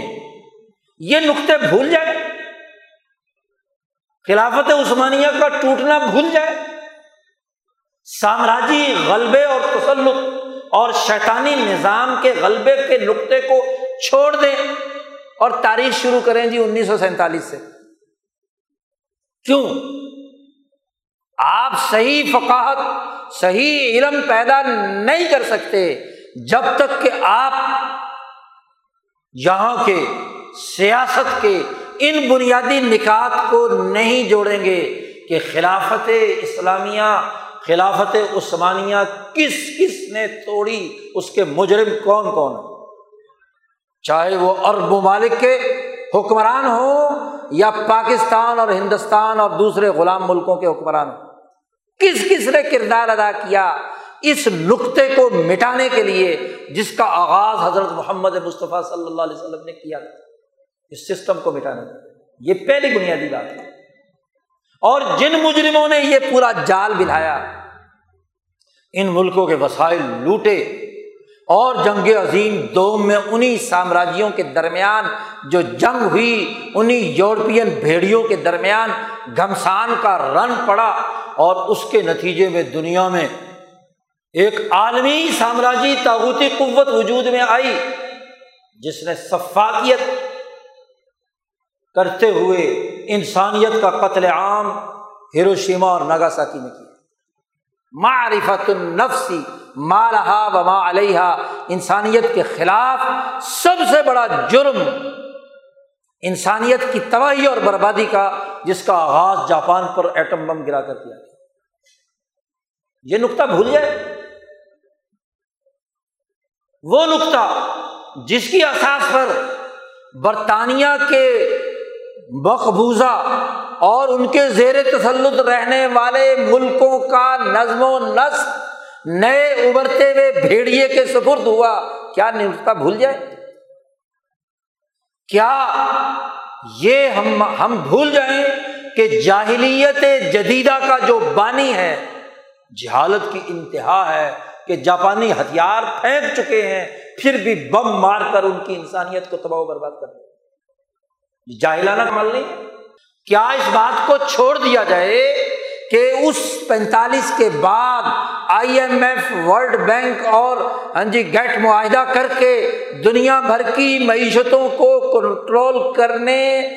یہ نقطے بھول جائے۔ خلافت عثمانیہ کا ٹوٹنا بھول جائے۔ سامراجی غلبے اور تسلط اور شیطانی نظام کے غلبے کے نقطے کو چھوڑ دیں۔ اور تاریخ شروع کریں جی انیس سو سینتالیس سے۔ کیوں؟ آپ صحیح فقاہت، صحیح علم پیدا نہیں کر سکتے جب تک کہ آپ یہاں کے سیاست کے ان بنیادی نکات کو نہیں جوڑیں گے کہ خلافت اسلامیہ، خلافت عثمانیہ کس کس نے توڑی، اس کے مجرم کون کون ہے چاہے وہ ارب ممالک کے حکمران ہوں یا پاکستان اور ہندوستان اور دوسرے غلام ملکوں کے حکمران ہوں۔ کس کس نے کردار ادا کیا اس نقطے کو مٹانے کے لیے جس کا آغاز حضرت محمد مصطفیٰ صلی اللہ علیہ وسلم نے کیا تھا؟ اس سسٹم کو مٹانے یہ پہلی بنیادی بات ہے۔ اور جن مجرموں نے یہ پورا جال بلایا ان ملکوں کے وسائل لوٹے۔ اور جنگ عظیم دوم میں انہیں سامراجیوں کے درمیان جو جنگ ہوئی انہیں یورپین بھیڑیوں کے درمیان گھمسان کا رن پڑا اور اس کے نتیجے میں دنیا میں ایک عالمی سامراجی تاغوتی قوت وجود میں آئی، جس نے صفاقیت کرتے ہوئے انسانیت کا قتل عام ہیروشیما اور نگاساکی میں کیا۔ معرفت النفسی مالحا و ما علیہ انسانیت کے خلاف سب سے بڑا جرم انسانیت کی تباہی اور بربادی کا، جس کا آغاز جاپان پر ایٹم بم گرا کر کیا یہ نقطہ بھول جائے۔ وہ نقطہ جس کی اثاث پر برطانیہ کے مقبوضہ اور ان کے زیر تسلط رہنے والے ملکوں کا نظم و نسق نئے ابھرتے ہوئے بھیڑیے کے سپرد ہوا۔ کیا نقطہ بھول جائے؟ کیا یہ ہم ہم بھول جائیں کہ جاہلیت جدیدہ کا جو بانی ہے، جہالت کی انتہا ہے کہ جاپانی ہتھیار پھینک چکے ہیں، پھر بھی بم مار کر ان کی انسانیت کو تباہ و برباد کر جاہلانہ عمل نہیں کیا اس بات کو چھوڑ دیا جائے کہ اس پینتالیس کے بعد I M F, world bank اور ہاں جی گیٹ معاہدہ کر کے دنیا بھر کی معیشتوں کو کنٹرول کرنے،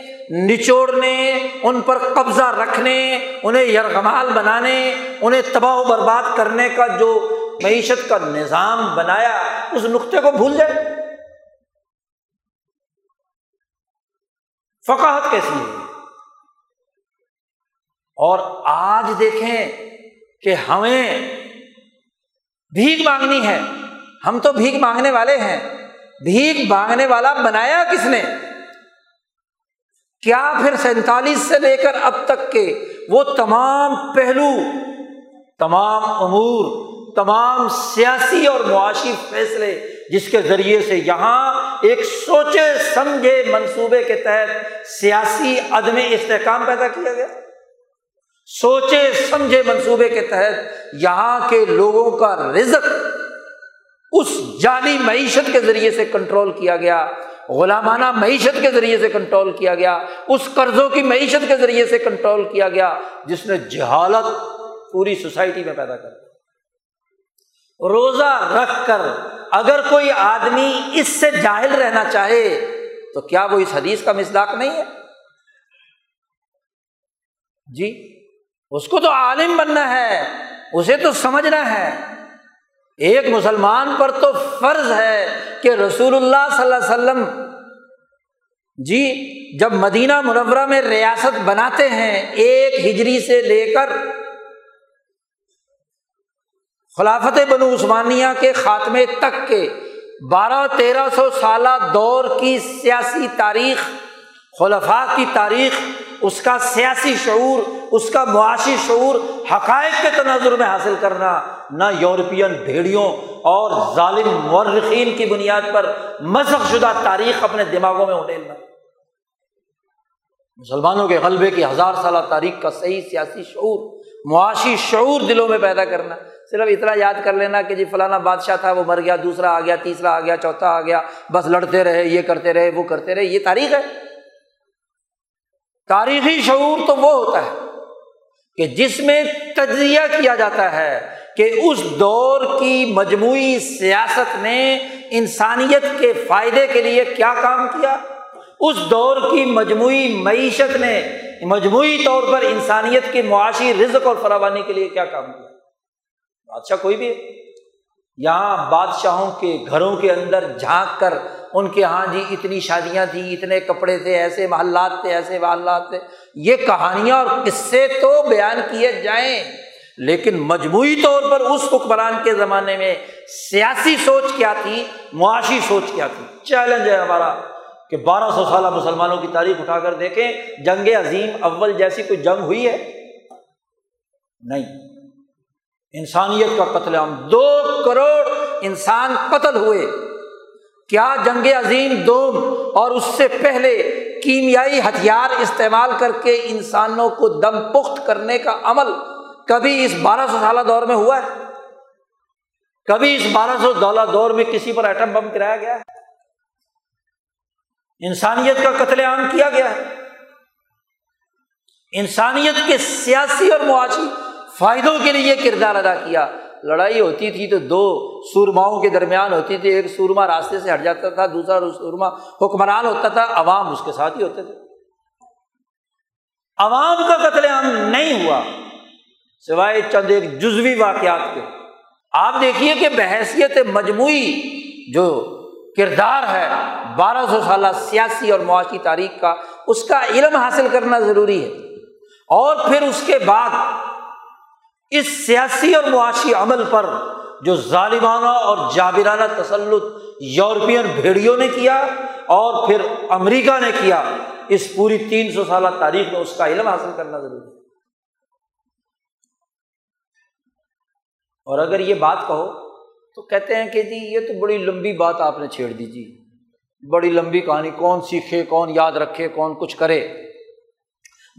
نچوڑنے، ان پر قبضہ رکھنے، انہیں یرغمال بنانے، انہیں تباہ و برباد کرنے کا جو معیشت کا نظام بنایا، اس نقطے کو بھول جائے؟ فقاہت کیسی ہے؟ اور آج دیکھیں کہ ہمیں بھیگ مانگنی ہے۔ ہم تو بھیگ مانگنے والے ہیں۔ بھیگ مانگنے والا بنایا کس نے؟ کیا پھر سینتالیس سے لے کر اب تک کے وہ تمام پہلو، تمام امور، تمام سیاسی اور معاشی فیصلے جس کے ذریعے سے یہاں ایک سوچے سمجھے منصوبے کے تحت سیاسی عدم استحکام پیدا کیا گیا۔ سوچے سمجھے منصوبے کے تحت یہاں کے لوگوں کا رزق اس جعلی معیشت کے ذریعے سے کنٹرول کیا گیا، غلامانہ معیشت کے ذریعے سے کنٹرول کیا گیا، اس قرضوں کی معیشت کے ذریعے سے کنٹرول کیا گیا، جس نے جہالت پوری سوسائٹی میں پیدا کر روزہ رکھ کر اگر کوئی آدمی اس سے جاہل رہنا چاہے تو کیا وہ اس حدیث کا مسداق نہیں ہے؟ جی اس کو تو عالم بننا ہے، اسے تو سمجھنا ہے۔ ایک مسلمان پر تو فرض ہے کہ رسول اللہ صلی اللہ علیہ وسلم جی جب مدینہ منورہ میں ریاست بناتے ہیں، ایک ہجری سے لے کر خلافت بنو عثمانیہ کے خاتمے تک کے بارہ تیرہ سو سالہ دور کی سیاسی تاریخ، خلفاء کی تاریخ، اس کا سیاسی شعور، اس کا معاشی شعور حقائق کے تناظر میں حاصل کرنا، نہ یورپین بھیڑیوں اور ظالم مورخین کی بنیاد پر مذہب شدہ تاریخ اپنے دماغوں میں اٹھیلنا مسلمانوں کے غلبے کی ہزار سالہ تاریخ کا صحیح سیاسی شعور، معاشی شعور دلوں میں پیدا کرنا صرف اتنا یاد کر لینا کہ جی فلانا بادشاہ تھا، وہ مر گیا، دوسرا آ گیا، تیسرا آ گیا، چوتھا آ گیا، بس لڑتے رہے، یہ کرتے رہے، وہ کرتے رہے، یہ تاریخ ہے۔ تاریخی شعور تو وہ ہوتا ہے کہ جس میں تجزیہ کیا جاتا ہے کہ اس دور کی مجموعی سیاست نے انسانیت کے فائدے کے لیے کیا کام کیا۔ اس دور کی مجموعی معیشت نے مجموعی طور پر انسانیت کی معاشی رزق اور فراوانی کے لیے کیا کام کیا۔ بادشاہ کوئی بھی یہاں بادشاہوں کے گھروں کے اندر جھانک کر ان کے یہاں جی اتنی شادیاں تھیں، اتنے کپڑے تھے، ایسے محلات تھے، ایسے محلات تھے۔ یہ کہانیاں اور قصے تو بیان کیے جائیں، لیکن مجموعی طور پر اس حکمران کے زمانے میں سیاسی سوچ کیا تھی، معاشی سوچ کیا تھی۔ چیلنج ہے ہمارا کہ بارہ سو سالہ مسلمانوں کی تاریخ اٹھا کر دیکھیں، جنگ عظیم اول جیسی کوئی جنگ ہوئی ہے؟ نہیں۔ انسانیت کا قتل عام۔ دو کروڑ انسان قتل ہوئے۔ کیا جنگ عظیم دوم اور اس سے پہلے کیمیائی ہتھیار استعمال کر کے انسانوں کو دم پخت کرنے کا عمل کبھی اس بارہ سو سالہ دور میں ہوا ہے؟ کبھی اس بارہ سو دولہ دور میں کسی پر ایٹم بم گرایا گیا ہے؟ انسانیت کا قتل عام کیا گیا ہے؟ انسانیت کے سیاسی اور معاشی فائدوں کے لیے کردار ادا کیا۔ لڑائی ہوتی تھی تو دو سورماؤں کے درمیان ہوتی تھی۔ ایک سورما راستے سے ہٹ جاتا تھا، دوسرا سورما حکمران ہوتا تھا، عوام اس کے ساتھ ہی ہوتے تھے۔ عوام کا قتل عام نہیں ہوا، سوائے چند ایک جزوی واقعات کے۔ آپ دیکھیے کہ بحثیت مجموعی جو کردار ہے بارہ سو سالہ سیاسی اور معاشی تاریخ کا، اس کا علم حاصل کرنا ضروری ہے۔ اور پھر اس کے بعد اس سیاسی اور معاشی عمل پر جو ظالمانہ اور جابرانہ تسلط یورپین بھیڑیوں نے کیا اور پھر امریکہ نے کیا، اس پوری تین سو سالہ تاریخ میں اس کا علم حاصل کرنا ضروری ہے۔ اور اگر یہ بات کہو تو کہتے ہیں کہ جی یہ تو بڑی لمبی بات آپ نے چھیڑ دی جی۔ بڑی لمبی کہانی، کون سیکھے، کون یاد رکھے، کون کچھ کرے۔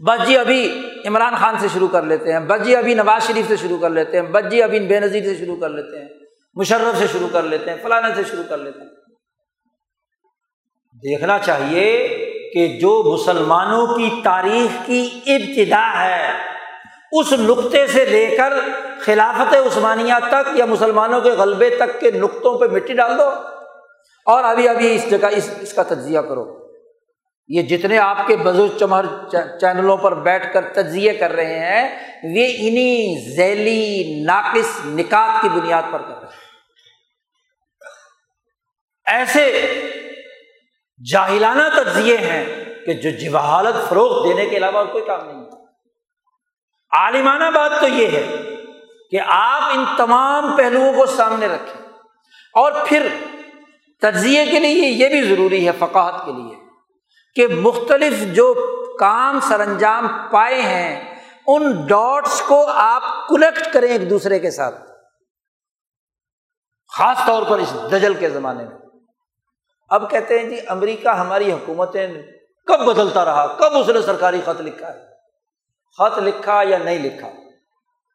بس جی ابھی عمران خان سے شروع کر لیتے ہیں بس جی ابھی نواز شریف سے شروع کر لیتے ہیں بس جی ابھی بے نظیر سے شروع کر لیتے ہیں، مشرف سے شروع کر لیتے ہیں فلانا سے شروع کر لیتے ہیں۔ دیکھنا چاہیے کہ جو مسلمانوں کی تاریخ کی ابتدا ہے، اس نقطے سے لے کر خلافت عثمانیہ تک یا مسلمانوں کے غلبے تک کے نقطوں پہ مٹی ڈال دو اور ابھی ابھی اس جگہ اس اس کا تجزیہ کرو۔ یہ جتنے آپ کے بزرگ چمر چینلوں پر بیٹھ کر تجزیے کر رہے ہیں، یہ انہیں ذیلی ناقص نکات کی بنیاد پر کر رہے ہیں۔ ایسے جاہلانہ تجزیے ہیں کہ جو جوہالت فروغ دینے کے علاوہ اور کوئی کام نہیں عالمانہ بات تو یہ ہے کہ آپ ان تمام پہلوؤں کو سامنے رکھیں۔ اور پھر تجزیے کے لیے یہ بھی ضروری ہے، فقاہت کے لیے۔ کہ مختلف جو کام سر انجام پائے ہیں، ان ڈاٹس کو آپ کلیکٹ کریں ایک دوسرے کے ساتھ۔ خاص طور پر اس دجل کے زمانے میں۔ اب کہتے ہیں جی امریکہ ہماری حکومتیں کب بدلتا رہا؟ کب اس نے سرکاری خط لکھا ہے؟ خط لکھا یا نہیں لکھا؟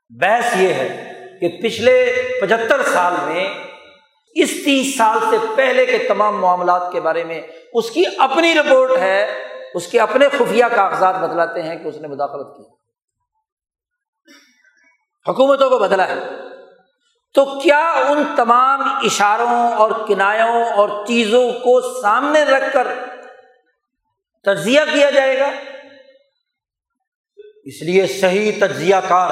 بحث یہ ہے کہ پچھلے پچہتر سال میں، اس تیس سال سے پہلے کے تمام معاملات کے بارے میں اس کی اپنی رپورٹ ہے، اس کے اپنے خفیہ کاغذات بدلاتے ہیں کہ اس نے مداخلت کی۔ حکومتوں کو بدلا ہے۔ تو کیا ان تمام اشاروں اور کنایوں اور چیزوں کو سامنے رکھ کر تجزیہ کیا جائے گا؟ اس لیے صحیح تجزیہ کار،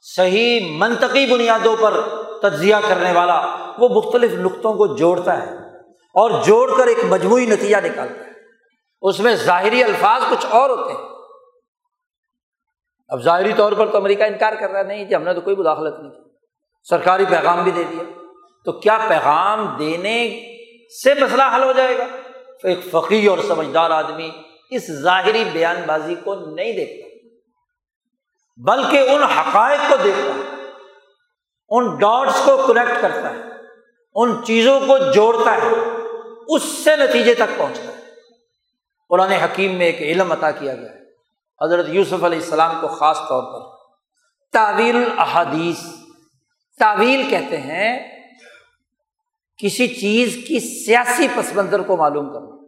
صحیح منطقی بنیادوں پر تجزیہ کرنے والا وہ مختلف نقطوں کو جوڑتا ہے۔ اور جوڑ کر ایک مجموعی نتیجہ نکالتا ہے اس میں ظاہری الفاظ کچھ اور ہوتے ہیں۔ اب ظاہری طور پر تو امریکہ انکار کر رہا ہے، نہیں کہ ہم نے تو کوئی مداخلت نہیں کی۔ سرکاری پیغام بھی دے دیا۔ تو کیا پیغام دینے سے مسئلہ حل ہو جائے گا؟ ایک فقیر اور سمجھدار آدمی اس ظاہری بیان بازی کو نہیں دیکھتا، بلکہ ان حقائق کو دیکھتا ہے، ان ڈاٹس کو کنیکٹ کرتا ہے، ان چیزوں کو جوڑتا ہے۔ اس سے نتیجے تک پہنچتا ہے۔ قرآن حکیم میں ایک علم عطا کیا گیا ہے۔ حضرت یوسف علیہ السلام کو خاص طور پر تعویل الحادیث تعویل کہتے ہیں کسی چیز کی سیاسی پس منظر کو معلوم کرنا۔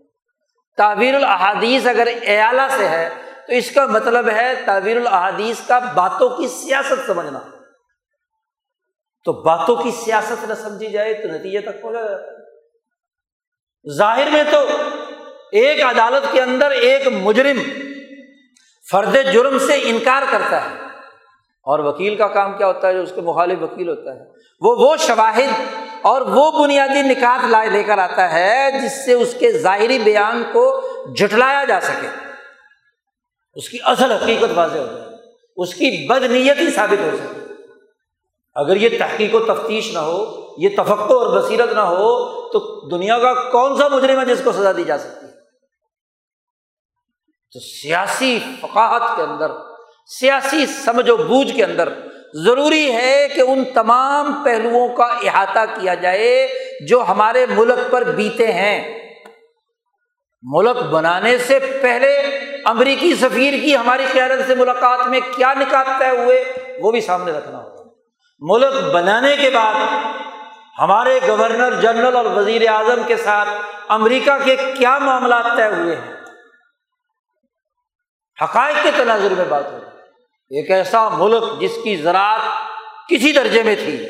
تعویر الحادیث اگر اعلیٰ سے ہے تو اس کا مطلب ہے تعویر الحادیث کا باتوں کی سیاست سمجھنا۔ تو باتوں کی سیاست نہ سمجھی جائے تو نتیجے تک پہنچا جاتا ہے۔ ظاہر میں تو ایک عدالت کے اندر ایک مجرم فرد جرم سے انکار کرتا ہے۔ اور وکیل کا کام کیا ہوتا ہے جو اس کے مخالف وکیل ہوتا ہے؟ وہ وہ شواہد اور وہ بنیادی نکات لائے لے کر آتا ہے جس سے اس کے ظاہری بیان کو جٹلایا جا سکے۔ اس کی اصل حقیقت واضح ہو جائے۔ اس کی بد نیت ہی ثابت ہو سکے۔ اگر یہ تحقیق و تفتیش نہ ہو یہ تفقع اور بصیرت نہ ہو تو دنیا کا کون سا مجرم ہے جس کو سزا دی جا سکتی ہے؟ تو سیاسی فقاہت کے اندر، سیاسی سمجھ و بوجھ کے اندر ضروری ہے کہ ان تمام پہلوؤں کا احاطہ کیا جائے جو ہمارے ملک پر بیتے ہیں۔ ملک بنانے سے پہلے امریکی سفیر کی ہماری قیادت سے ملاقات میں کیا نکات طے ہوئے وہ بھی سامنے رکھنا ہوگا ملک بنانے کے بعد ہمارے گورنر جنرل اور وزیر اعظم کے ساتھ امریکہ کے کیا معاملات طے ہوئے ہیں؟ حقائق کے تناظر میں بات ہوگی ایک ایسا ملک جس کی زراعت کسی درجے میں تھی،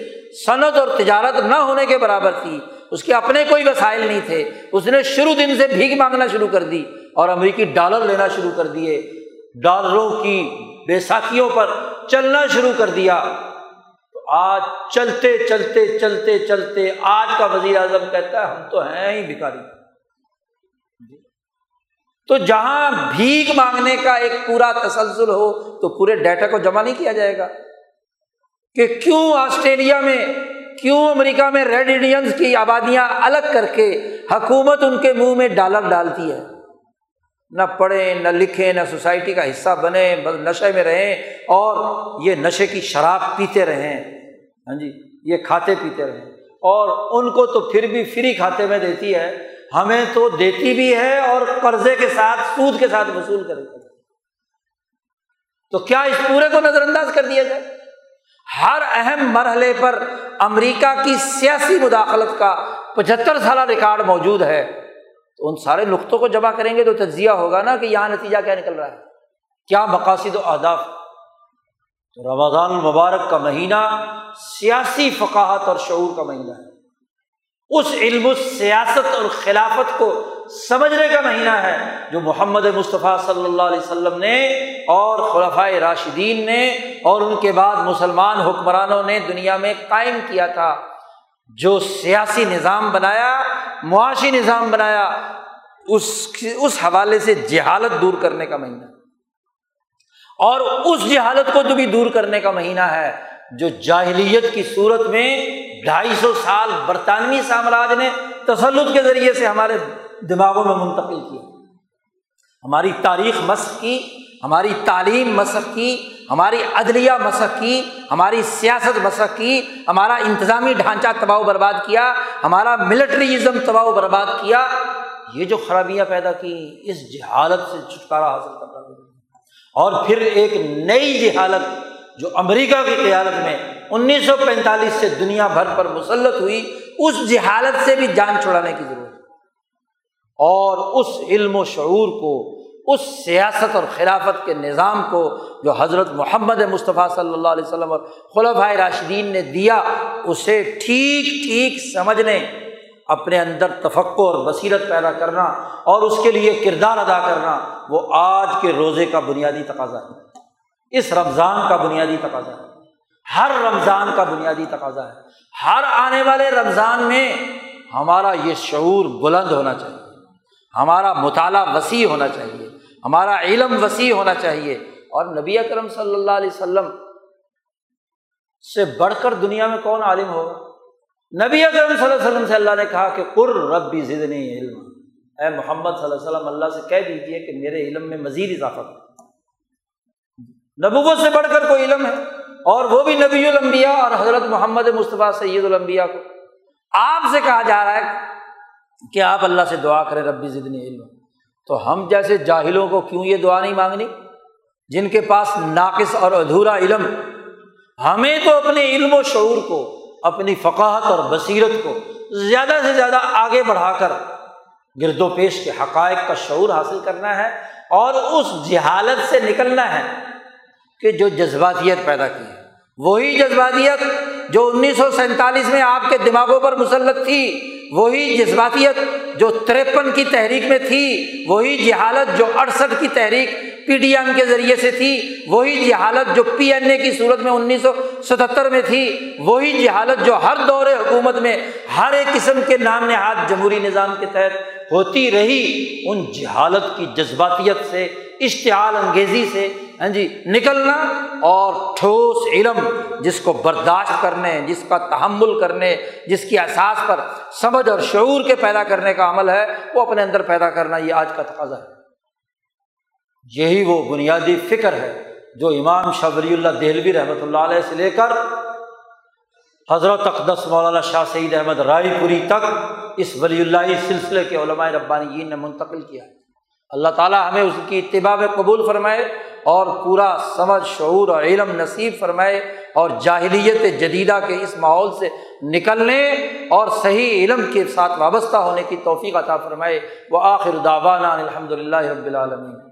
صنعت اور تجارت نہ ہونے کے برابر تھی، اس کے اپنے کوئی وسائل نہیں تھے، اس نے شروع دن سے بھیک مانگنا شروع کر دی اور امریکی ڈالر لینا شروع کر دیے۔ ڈالروں کی بیساکھیوں پر چلنا شروع کر دیا۔ آج چلتے چلتے چلتے چلتے آج کا وزیر اعظم کہتا ہے، ہم تو ہیں ہی بھکاری تو جہاں بھیک مانگنے کا ایک پورا تسلسل ہو، تو پورے ڈیٹا کو جمع نہیں کیا جائے گا۔ کہ کیوں آسٹریلیا میں، کیوں امریکہ میں ریڈ انڈینس کی آبادیاں الگ کر کے حکومت ان کے منہ میں ڈالر ڈالتی ہے؟ نہ پڑھیں، نہ لکھیں، نہ سوسائٹی کا حصہ بنے بس نشے میں رہیں اور یہ نشے کی شراب پیتے رہیں۔ ہاں جی یہ کھاتے پیتے رہیں۔ اور ان کو تو پھر بھی فری کھاتے میں دیتی ہے، ہمیں تو دیتی بھی ہے اور قرضے کے ساتھ، سود کے ساتھ وصول کر تو کیا اس پورے کو نظر انداز کر دیا جائے؟ ہر اہم مرحلے پر امریکہ کی سیاسی مداخلت کا پچہتر سالہ ریکارڈ موجود ہے۔ تو ان سارے نقطوں کو جمع کریں گے تو تجزیہ ہوگا نا کہ یہاں نتیجہ کیا نکل رہا ہے۔ کیا مقاصد و اہداف؟ تو رمضان المبارک کا مہینہ سیاسی فقاہت اور شعور کا مہینہ ہے۔ اس علم سیاست اور خلافت کو سمجھنے کا مہینہ ہے جو محمد مصطفیٰ صلی اللہ علیہ وسلم نے اور خلفۂ راشدین نے اور ان کے بعد مسلمان حکمرانوں نے دنیا میں قائم کیا تھا۔ جو سیاسی نظام بنایا، معاشی نظام بنایا، اس اس حوالے سے جہالت دور کرنے کا مہینہ۔ اور اس جہالت کو جو بھی دور کرنے کا مہینہ ہے، جو جاہلیت کی صورت میں ڈھائی سو سال برطانوی سامراج نے تسلط کے ذریعے سے ہمارے دماغوں میں منتقل کیا۔ ہماری تاریخ مسق کی ہماری تعلیم مسق کی، ہماری عدلیہ مسق کی، ہماری سیاست مسق کی، ہمارا انتظامی ڈھانچہ تباہ و برباد کیا، ہمارا ملٹریزم تباہ و برباد کیا۔ یہ جو خرابیاں پیدا کی، اس جہالت سے چھٹکارا حاصل کر رہا اور پھر ایک نئی جہالت جو امریکہ کی قیادت میں انیس سو پینتالیس سے دنیا بھر پر مسلط ہوئی، اس جہالت سے بھی جان چھڑانے کی ضرورت اور اس علم و شعور کو اس سیاست اور خلافت کے نظام کو جو حضرت محمد مصطفیٰ صلی اللہ علیہ وسلم اور خلفۂ راشدین نے دیا، اسے ٹھیک ٹھیک سمجھنے، اپنے اندر تفقع اور بصیرت پیدا کرنا اور اس کے لیے کردار ادا کرنا، وہ آج کے روزے کا بنیادی تقاضا ہے۔ اس رمضان کا بنیادی تقاضا ہے۔ ہر رمضان کا بنیادی تقاضا ہے۔ ہر آنے والے رمضان میں ہمارا یہ شعور بلند ہونا چاہیے۔ ہمارا مطالعہ وسیع ہونا چاہیے۔ ہمارا علم وسیع ہونا چاہیے۔ اور نبی اکرم صلی اللہ علیہ وسلم سے بڑھ کر دنیا میں کون عالم ہوگا نبی اکرم صلی اللہ علیہ وسلم سے اللہ نے کہا کہ قر ربی زدنی علم اے محمد صلی اللہ علیہ وسلم، اللہ سے کہہ دیجیے کہ میرے علم میں مزید اضافہ نبوت سے بڑھ کر کوئی علم ہے؟ اور وہ بھی نبی الانبیاء اور حضرت محمد مصطفیٰ سید الانبیاء کو۔ آپ سے کہا جا رہا ہے کہ آپ اللہ سے دعا کریں ربی ضدنی علم تو ہم جیسے جاہلوں کو کیوں یہ دعا نہیں مانگنی؟ جن کے پاس ناقص اور ادھورا علم، ہمیں تو اپنے علم و شعور کو، اپنی فقاہت اور بصیرت کو زیادہ سے زیادہ آگے بڑھا کر گرد و پیش کے حقائق کا شعور حاصل کرنا ہے اور اس جہالت سے نکلنا ہے کہ جو جذباتیت پیدا کی ہے۔ وہی جذباتیت جو انیس سو سینتالیس میں آپ کے دماغوں پر مسلط تھی، وہی جذباتیت جو تریپن کی تحریک میں تھی، وہی جہالت جو اڑسٹھ کی تحریک پی ڈی ایم کے ذریعے سے تھی، وہی جہالت جو پی این اے کی صورت میں انیس سو ستہتر میں تھی، وہی جہالت جو ہر دور حکومت میں ہر ایک قسم کے نام نہاد جمہوری نظام کے تحت ہوتی رہی، ان جہالت کی جذباتیت سے، اشتعال انگیزی سے ہاں جی نکلنا اور ٹھوس علم جس کو برداشت کرنے، جس کا تحمل کرنے، جس کی احساس پر سمجھ اور شعور کے پیدا کرنے کا عمل ہے، وہ اپنے اندر پیدا کرنا یہ آج کا تقاضا ہے۔ یہی وہ بنیادی فکر ہے جو امام شبری اللہ دہلوی رحمۃ اللہ علیہ سے لے کر حضرت اقدس مولانا شاہ سعید احمد رائے پوری تک اس ولی اللہ سلسلے کے علماء ربانیین نے منتقل کیا اللہ تعالیٰ ہمیں اس کی اتباع قبول فرمائے اور پورا سمجھ، شعور اور علم نصیب فرمائے اور جاہلیت جدیدہ کے اس ماحول سے نکلنے اور صحیح علم کے ساتھ وابستہ ہونے کی توفیق عطا فرمائے۔ وہ آخر داوانہ الحمد للہ رب العالمین۔